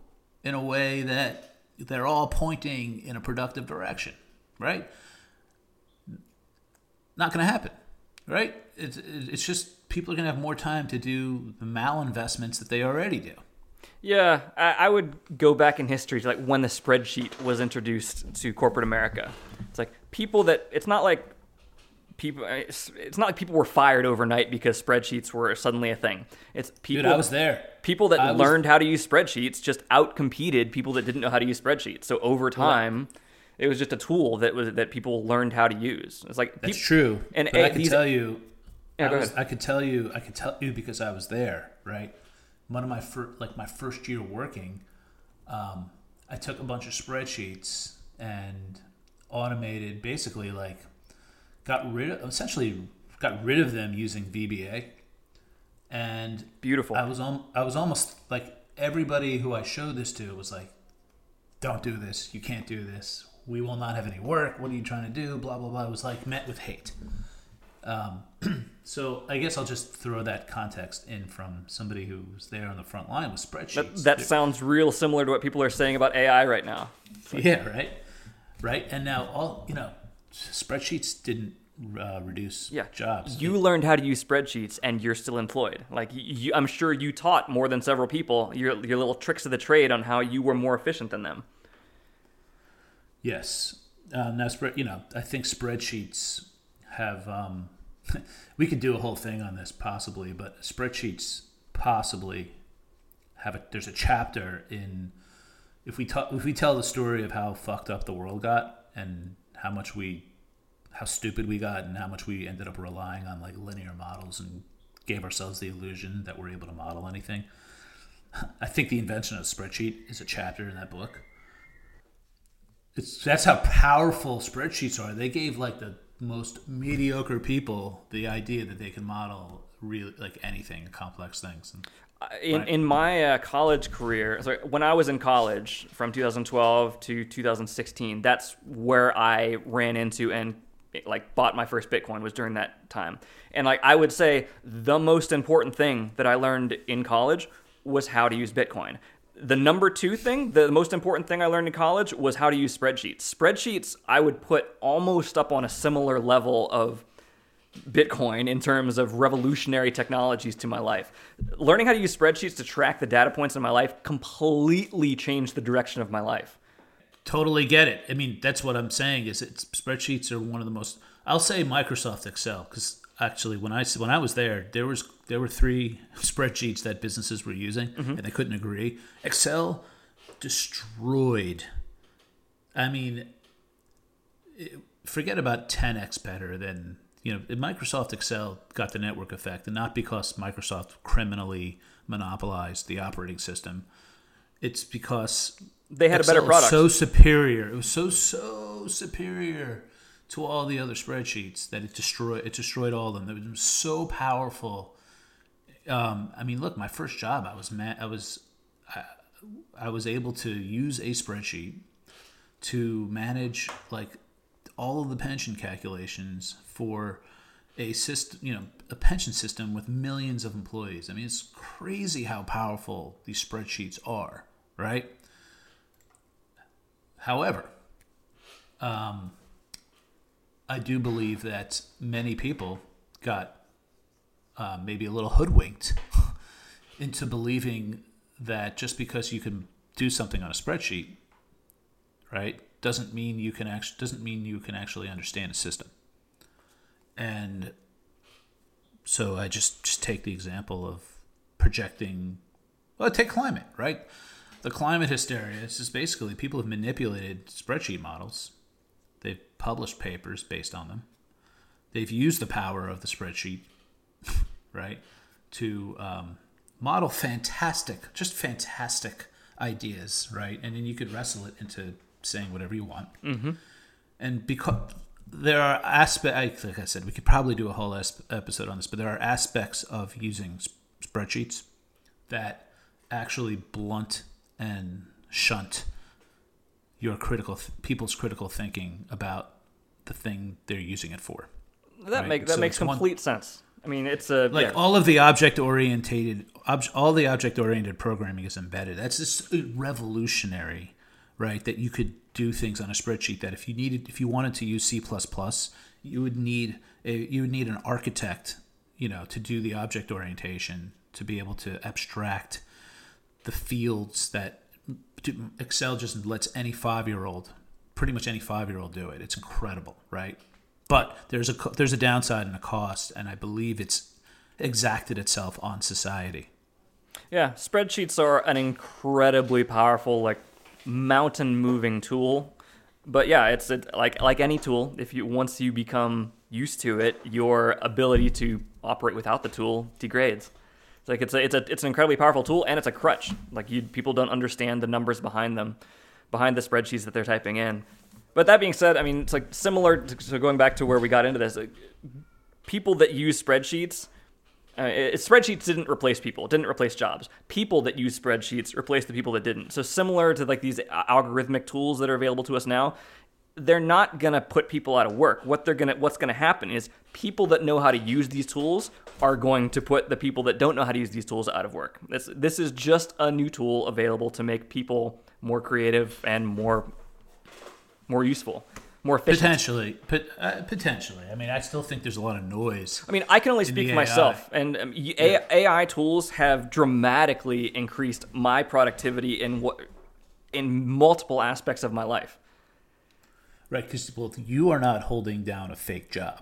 in a way that they're all pointing in a productive direction, right? Not going to happen, right? It's, it's just people are going to have more time to do the malinvestments that they already do. Yeah, I, I would go back in history to like when the spreadsheet was introduced to corporate America. It's like people that it's not like people. It's, it's not like people were fired overnight because spreadsheets were suddenly a thing. It's people. Dude, I was there. People that I was- learned how to use spreadsheets just outcompeted people that didn't know how to use spreadsheets. So over time, it was just a tool that was that people learned how to use. It's like That's true. And but A- I can these- tell you, Yeah, I, was. I could tell you, I could tell you because I was there, right? One of my first, like my first year working, um, I took a bunch of spreadsheets and automated, basically like got rid of, essentially got rid of them using VBA, and Beautiful. I was on, I was almost like everybody who I showed this to was like, "Don't do this. You can't do this. We will not have any work. What are you trying to do?" Blah blah blah. It was like met with hate. Um, [clears throat] so I guess I'll just throw that context in from somebody who was there on the front line with that, spreadsheets. that sounds real similar to what people are saying about AI right now. [laughs] yeah, right, right. And now all you know, spreadsheets didn't uh, reduce Yeah. jobs. You learned how to use spreadsheets and you're still employed. Like you, I'm sure you taught more than several people your your little tricks of the trade on how you were more efficient than them. Yes. Um, now, spread. You know, I think spreadsheets have. Um, [laughs] we could do a whole thing on this possibly, but spreadsheets possibly have a. There's a chapter in. If we talk, if we tell the story of how fucked up the world got and how much we, how stupid we got, and how much we ended up relying on like linear models and gave ourselves the illusion that we're able to model anything. I think the invention of a spreadsheet is a chapter in that book. It's that's how powerful spreadsheets are. They gave like the most mediocre people the idea that they can model really like anything, complex things. And In Right. in my uh, college career, sorry, when I was in college from 2012 to 2016, that's where I ran into and like bought my first Bitcoin was during that time. And like I would say the most important thing that I learned in college was how to use Bitcoin. The number two thing, the most important thing I learned in college was how to use spreadsheets. Spreadsheets I would put almost up on a similar level of Bitcoin in terms of revolutionary technologies to my life. Learning how to use spreadsheets to track the data points in my life completely changed the direction of my life. totally get it. I mean, that's what I'm saying. Is it's spreadsheets are one of the most. I'll say Microsoft Excel because actually when I when I was there, there was there were three spreadsheets that businesses were using mm-hmm. and they couldn't agree. Excel destroyed. I mean, it- forget about 10x better than you know. Microsoft Excel got the network effect, and not because Microsoft criminally monopolized the operating system. It's because They had a better Excel product. So superior. It was so so superior to all the other spreadsheets that it destroyed. It destroyed all of them. It was so powerful. Um, I mean, look, my first job, I was ma- I was I, I was able to use a spreadsheet to manage like all of the pension calculations for a system, you know, a pension system with millions of employees. I mean, it's crazy how powerful these spreadsheets are, right? However, um, I do believe that many people got uh, maybe a little hoodwinked [laughs] into believing that just because you can do something on a spreadsheet, right, doesn't mean you can actually doesn't mean you can actually understand a system. And so I just just take the example of projecting. Well, take climate, right? The climate hysteria is basically people have manipulated spreadsheet models. They've published papers based on them. They've used the power of the spreadsheet, [laughs] right, to um, model fantastic, just fantastic ideas, right? And then you could wrestle it into saying whatever you want. Mm-hmm. And because there are aspects, like I said, we could probably do a whole episode on this, but there are aspects of using spreadsheets that actually blunt and shunt your critical th- people's critical thinking about the thing they're using it for. That right? make that So makes it's one- complete sense. I mean, it's a like yeah. all of the object orientated ob- all the object oriented programming is embedded. That's just revolutionary right that you could do things on a spreadsheet that if you needed if you wanted to use c++ you would need a you would need an architect you know to do the object orientation to be able to abstract the fields that excel just lets any five year old pretty much any five year old do it. It's incredible right but there's a there's a downside and a cost and i believe it's exacted itself on society Yeah, spreadsheets are an incredibly powerful, like mountain moving tool. But yeah, it's a, like like any tool. If you once you become used to it, your ability to operate without the tool degrades. It's like it's a, it's a it's an incredibly powerful tool, and it's a crutch. Like you people don't understand the numbers behind them, behind the spreadsheets that they're typing in. But that being said, I mean, it's like similar to so going back to where we got into this. Like, people that use spreadsheets uh, it, spreadsheets didn't replace people. Didn't replace jobs. People that use spreadsheets replaced the people that didn't. So similar to like these algorithmic tools that are available to us now, they're not gonna put people out of work. What they're gonna what's gonna happen is people that know how to use these tools are going to put the people that don't know how to use these tools out of work. This this is just a new tool available to make people more creative and more more useful, more efficient. potentially pot, uh, potentially i mean i still think there's a lot of noise I mean, I can only speak for myself, and um, y- A- AI tools have dramatically increased my productivity in what in multiple aspects of my life. right because well, you are not holding down a fake job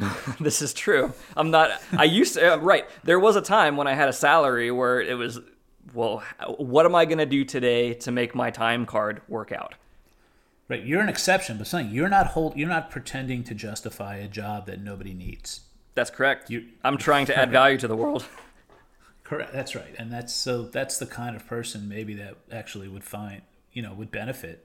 [laughs] this is true. I'm not. I used to. Uh, right. There was a time when I had a salary where it was, well, what am I going to do today to make my time card work out? Right you're an exception but something you're not hold you're not pretending to justify a job that nobody needs That's correct. You- I'm trying to add [laughs] value to the world. Correct. That's right. And that's so that's the kind of person maybe that actually would find, you know, would benefit.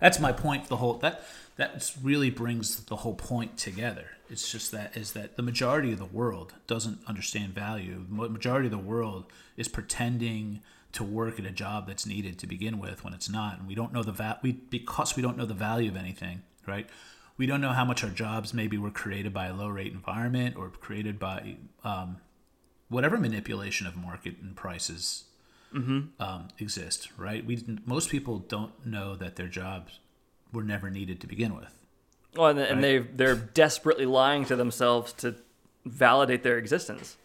That's my point. The whole that that really brings the whole point together. It's just that is that the majority of the world doesn't understand value. The majority of the world is pretending to work at a job that's needed to begin with when it's not, and we don't know the va- we because we don't know the value of anything, right? We don't know how much our jobs maybe were created by a low rate environment or created by um, whatever manipulation of market and prices um, exist, right? We most people don't know that their jobs were never needed to begin with. Well, and, and they they're desperately lying to themselves to validate their existence.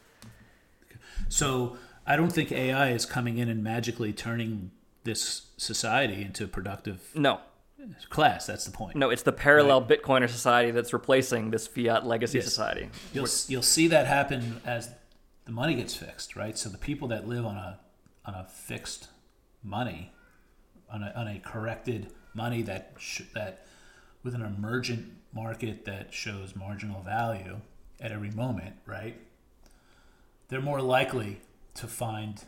So I don't think AI is coming in and magically turning this society into a productive No, class. That's the point. no, it's the parallel Bitcoiner society that's replacing this fiat legacy Yes. society. You'll you'll see that happen as the money gets fixed, right? So the people that live on a on a fixed money, on a, on a corrected money that sh- that with an emergent market that shows marginal value at every moment, right? They're more likely to find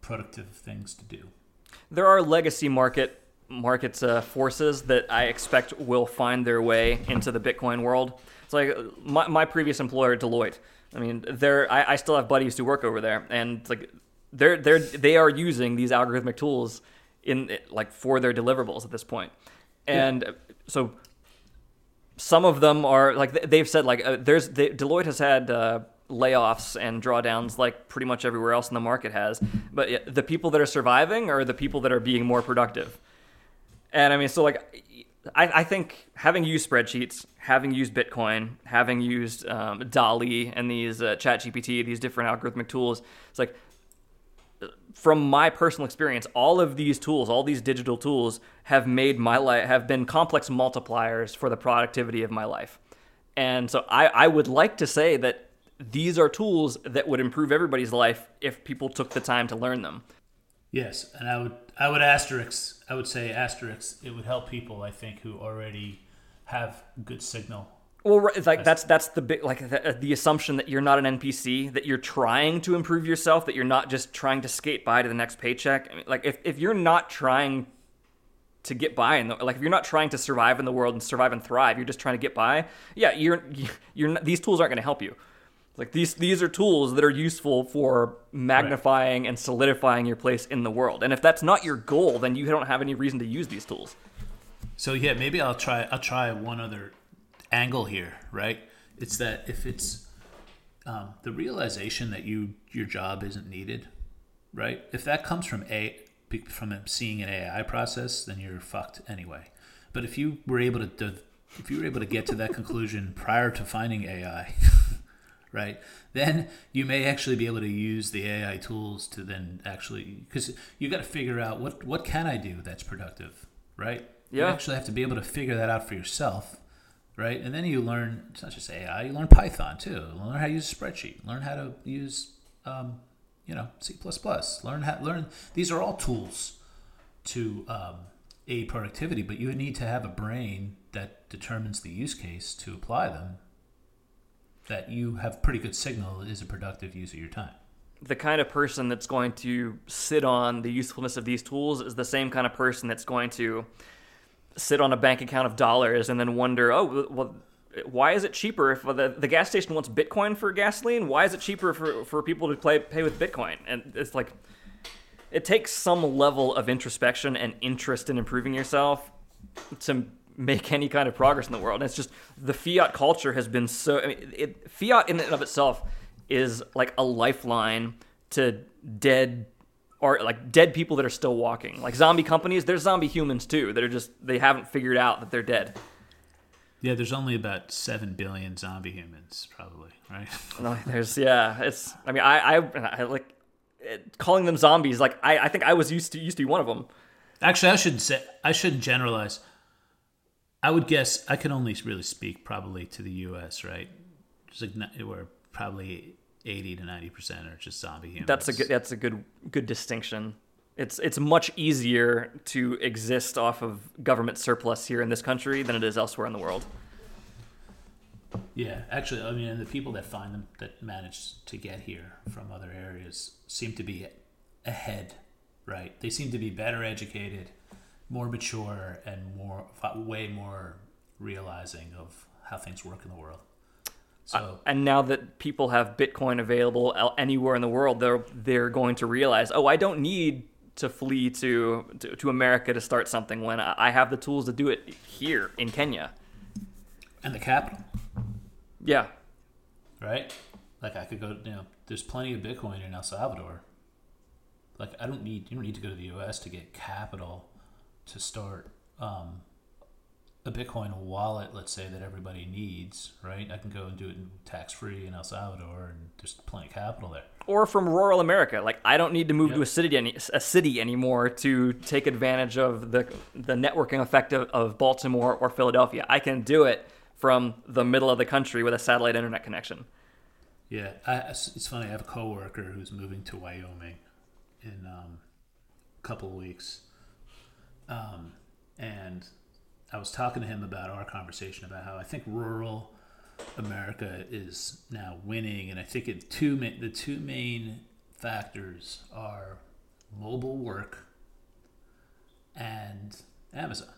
productive things to do. There are legacy market markets uh, forces that I expect will find their way into the Bitcoin world. It's like uh, my, my previous employer, Deloitte. I mean, they're I, I still have buddies who work over there, and like they're they're they are using these algorithmic tools in like for their deliverables at this point, and uh, so some of them are like they've said like uh, there's they, Deloitte has had uh, layoffs and drawdowns like pretty much everywhere else in the market has, but the people that are surviving are the people that are being more productive. And I mean, so like, I, I think having used spreadsheets, having used Bitcoin, having used um, DALL-E and these uh, ChatGPT, these different algorithmic tools, it's like from my personal experience, all of these tools, all these digital tools, have made my life have been complex multipliers for the productivity of my life. And so I, I would like to say that these are tools that would improve everybody's life if people took the time to learn them. Yes, and I would I would asterisk I would say asterisk it would help people I think who already have good signal. Well, right, like that's that's the big like the, the assumption that you're not an NPC, that you're trying to improve yourself, that you're not just trying to skate by to the next paycheck. I mean, like if if you're not trying to get by and like if you're not trying to survive in the world and survive and thrive, you're just trying to get by. Yeah, you're you're not, these tools aren't going to help you. Like these these are tools that are useful for magnifying and solidifying your place in the world. And if that's not your goal, then you don't have any reason to use these tools. So yeah, maybe I'll try I'll try one other angle here, right? It's that if it's um, the realization that you your job isn't needed, right? If that comes from a from seeing an AI process, then you're fucked anyway. But if you were able to if you were able to get to that conclusion prior to finding AI, [laughs] right? Then you may actually be able to use the AI tools to then actually because you got to figure out what what can I do that's productive, right? Yeah. You actually have to be able to figure that out for yourself, right? And then you learn it's not just AI, you learn Python too. Learn how to use a spreadsheet. Learn how to use um, you know C++. Learn how learn these are all tools to um, aid productivity, but you need to have a brain that determines the use case to apply them that you have pretty good signal is a productive use of your time. The kind of person that's going to sit on the usefulness of these tools is the same kind of person that's going to sit on a bank account of dollars and then wonder, oh, well, why is it cheaper if the, the gas station wants Bitcoin for gasoline? Why is it cheaper for, for people to play, pay with Bitcoin? And it's like, it takes some level of introspection and interest in improving yourself to make any kind of progress in the world. And it's just the fiat culture has been so. I mean, it, fiat in and of itself is like a lifeline to dead or like dead people that are still walking. Like zombie companies, there's zombie humans too that are just they haven't figured out that they're dead. Yeah, there's only about seven billion zombie humans, probably, right? [laughs] No, there's yeah. It's I mean I I, I like it, calling them zombies. Like I I think I was used to used to be one of them. Actually, I shouldn't say I shouldn't generalize. I would guess I can only really speak probably to the U.S. Right, just like where probably eighty to ninety percent are just zombie humans. That's a good. That's a good good distinction. It's it's much easier to exist off of government surplus here in this country than it is elsewhere in the world. Yeah, actually, I mean, the people that find them that manage to get here from other areas seem to be ahead, right? They seem to be better educated more mature and more way more realizing of how things work in the world. So, uh, and now that people have Bitcoin available anywhere in the world, they're they're going to realize, oh, I don't need to flee to to, to America to start something when I have the tools to do it here in Kenya. And the capital. Yeah. Right. Like I could go. You know, there's plenty of Bitcoin in El Salvador. Like I don't need you don't need to go to the U.S. to get capital to start um, a Bitcoin wallet, let's say that everybody needs, right? I can go and do it tax free in El Salvador, and there's plenty of capital there. Or from rural America, like I don't need to move yep. to a city any, a city anymore to take advantage of the the networking effect of, of Baltimore or Philadelphia. I can do it from the middle of the country with a satellite internet connection. Yeah, I, it's funny. I have a coworker who's moving to Wyoming in um, a couple of weeks um, and I was talking to him about our conversation about how I think rural America is now winning, and I think it two the two main factors are mobile work and Amazon.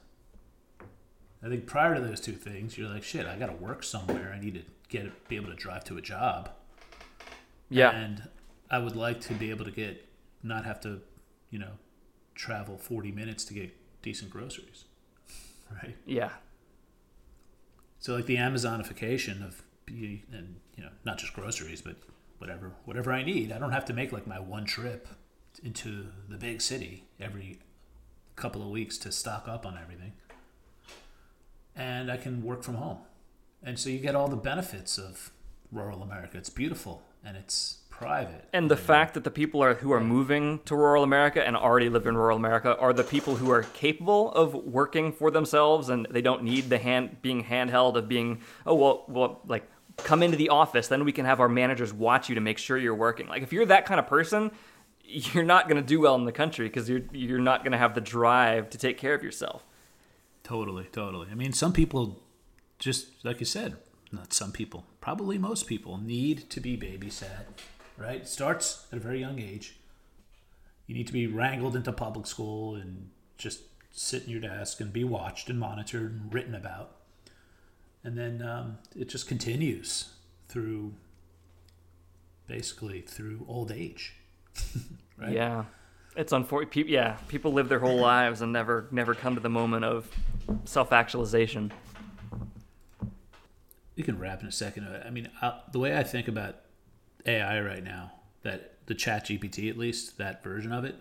I think prior to those two things, you're like, shit, I got to work somewhere. I need to get be able to drive to a job. Yeah, and I would like to be able to get not have to, you know, travel 40 minutes to get decent groceries, right? Yeah. So like the Amazonification of and you know not just groceries but whatever whatever I need. I don't have to make like my one trip into the big city every couple of weeks to stock up on everything. And I can work from home. And so you get all the benefits of rural America. It's beautiful and it's private. And the fact that the people are who are moving to rural America and already live in rural America are the people who are capable of working for themselves and they don't need the hand being handheld of being oh well well like come into the office then we can have our managers watch you to make sure you're working. Like if you're that kind of person, [laughs] you're not going to do well in the country because you're you're not going to have the drive to take care of yourself. Totally, totally. I mean, some people just like you said, not some people, probably most people need to be babysat right? Starts at a very young age. You need to be wrangled into public school and just sit in your desk and be watched and monitored and written about. And then um, it just continues through basically through old age. [laughs] right? Yeah. It's unfortunate. Yeah, people live their whole lives and never never come to the moment of self actualization. we can wrap in a second. I mean, I, the way I think about AI right now, that the Chat GPT at least that version of it,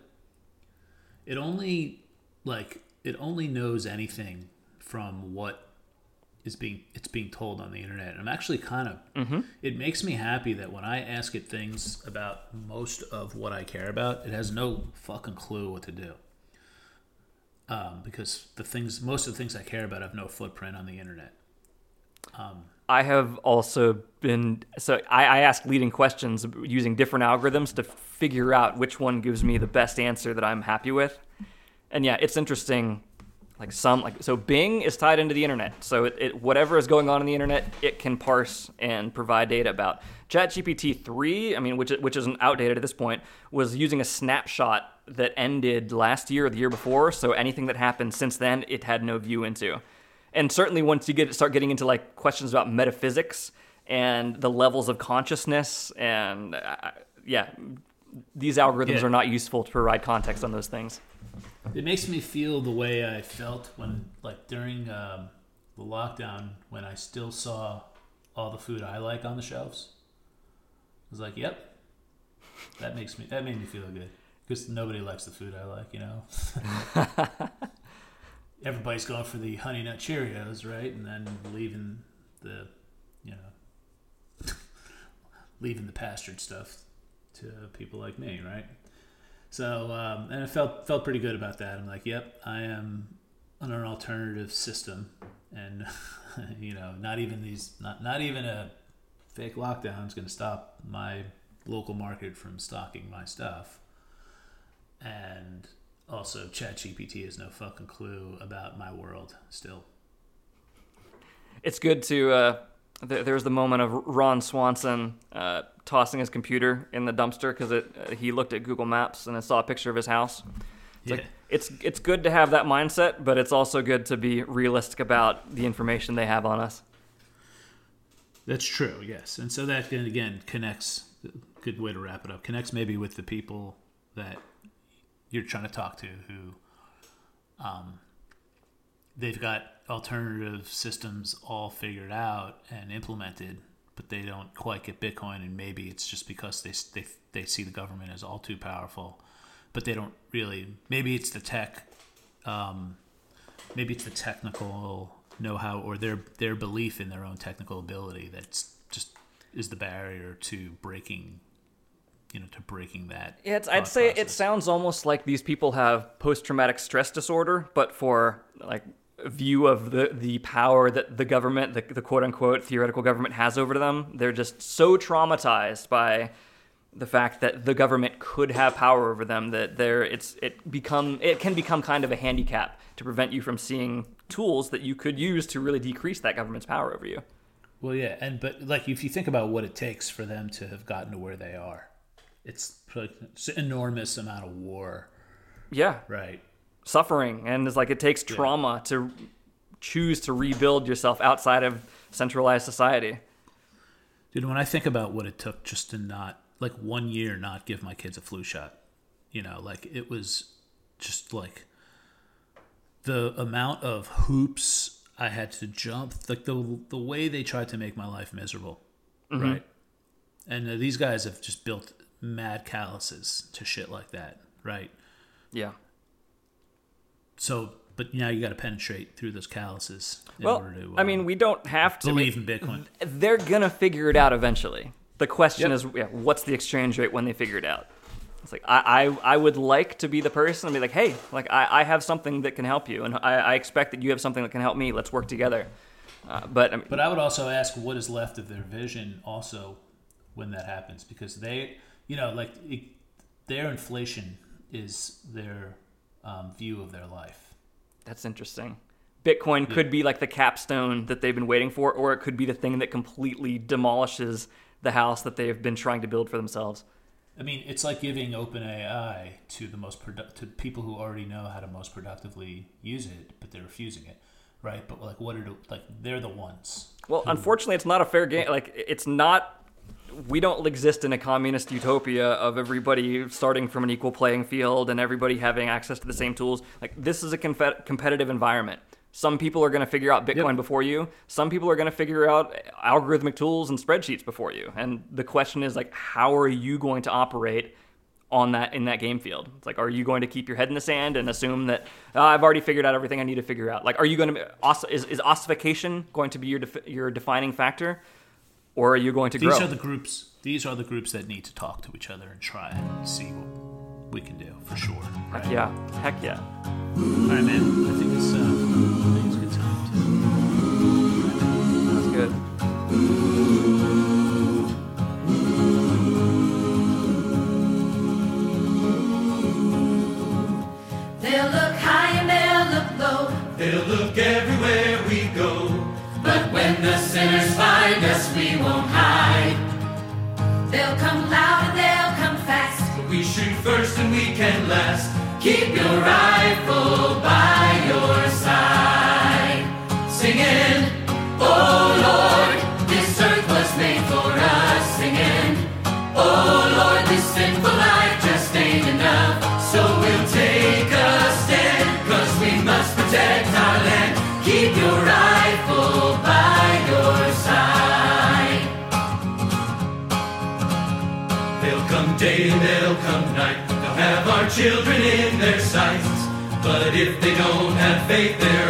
it only like it only knows anything from what is being it's being told on the internet. And I'm actually kind of Mm-hmm. it makes me happy that when I ask it things about most of what I care about, it has no fucking clue what to do. Um, because the things most of the things I care about have no footprint on the internet. I have also been so I, I ask leading questions using different algorithms to figure out which one gives me the best answer that I'm happy with. And yeah, it's interesting. Like some like so Bing is tied into the internet. So it, it whatever is going on in the internet, it can parse and provide data about. ChatGPT three, I mean, which which isn't outdated at this point, was using a snapshot that ended last year or the year before. So anything that happened since then, it had no view into. And certainly once you get start getting into like questions about metaphysics and the levels of consciousness and uh, yeah, these algorithms Yeah. are not useful to provide context on those things. It makes me feel the way I felt when, like, during um, the lockdown, when I still saw all the food I like on the shelves. I was like, "Yep, that makes me that made me feel good." Because nobody likes the food I like, you know. [laughs] [laughs] Everybody's going for the honey nut Cheerios, right? And then leaving the, you know, [laughs] leaving the pastured stuff to people like me, right? So, um, and I felt felt pretty good about that. I'm like, yep, I am on an alternative system, and [laughs] you know, not even these, not not even a fake lockdown is going to stop my local market from stocking my stuff. And also, ChatGPT has no fucking clue about my world still. It's good to. Uh, th- there was the moment of Ron Swanson uh, tossing his computer in the dumpster because uh, he looked at Google Maps and saw a picture of his house. It's Yeah. like it's it's good to have that mindset, but it's also good to be realistic about the information they have on us. That's true, yes. And so that then again connects. Good way to wrap it up. Connects maybe with the people that you're trying to talk to who, um, they've got alternative systems all figured out and implemented, but they don't quite get Bitcoin. And maybe it's just because they they they see the government as all too powerful, but they don't really. Maybe it's the tech. Um, maybe it's the technical know-how or their their belief in their own technical ability that's just is the barrier to breaking you know to breaking that Yeah, it's, I'd say it sounds almost like these people have post-traumatic stress disorder, but for like a view of the the power that the government, the, the quote-unquote theoretical government, has over them. They're just so traumatized by the fact that the government could have power over them that they're it's it become it can become kind of a handicap to prevent you from seeing tools that you could use to really decrease that government's power over you. well yeah and but like if you think about what it takes for them to have gotten to where they are it's it's an enormous amount of war. Yeah, right. Suffering. And it's like it takes trauma to choose to rebuild yourself outside of centralized society. Dude, when I think about what it took just to not, like one year, not give my kids a flu shot, you know, like it was just like the amount of hoops I had to jump, like the the way they tried to make my life miserable, right? And uh, these guys have just built mad calluses to shit like that, right? yeah So, but now you got to penetrate through those calluses in well order to. i mean uh, we don't have to believe in Bitcoin. they're gonna figure it out eventually the question Yep. is yeah, what's the exchange rate when they figure it out it's like I, I, I would like to be the person and be like hey like I, I have something that can help you and I, I expect that you have something that can help me let's work together uh, but I mean, But I would also ask what is left of their vision also when that happens because they, you know, like it, their inflation is their um, view of their life. That's interesting. Bitcoin could be like the capstone that they've been waiting for, or it could be the thing that completely demolishes the house that they've been trying to build for themselves. I mean, it's like giving OpenAI to the most produ- to people who already know how to most productively use it, but they're refusing it, right? But like, what are the, like they're the ones. Well, unfortunately, it's not a fair game. Like, it's not. We don't exist in a communist utopia of everybody starting from an equal playing field and everybody having access to the same tools. Like, this is a confe- competitive environment. Some people are going to figure out Bitcoin Yep. before you. Some people are going to figure out algorithmic tools and spreadsheets before you. And the question is like, how are you going to operate on that in that game field? It's like, are you going to keep your head in the sand and assume that "Ah, I've already figured out everything I need to figure out? Like, are you going to is, is ossification going to be your def- your defining factor, or are you going to These grow? are the groups. These are the groups that need to talk to each other and try and see what we can do for sure. Right? Heck yeah, heck yeah. All right, man. I think it's uh, find us, we won't hide. They'll come loud and they'll come fast. But we shoot first and we can last. Keep your rifle by your side. If they don't have faith, their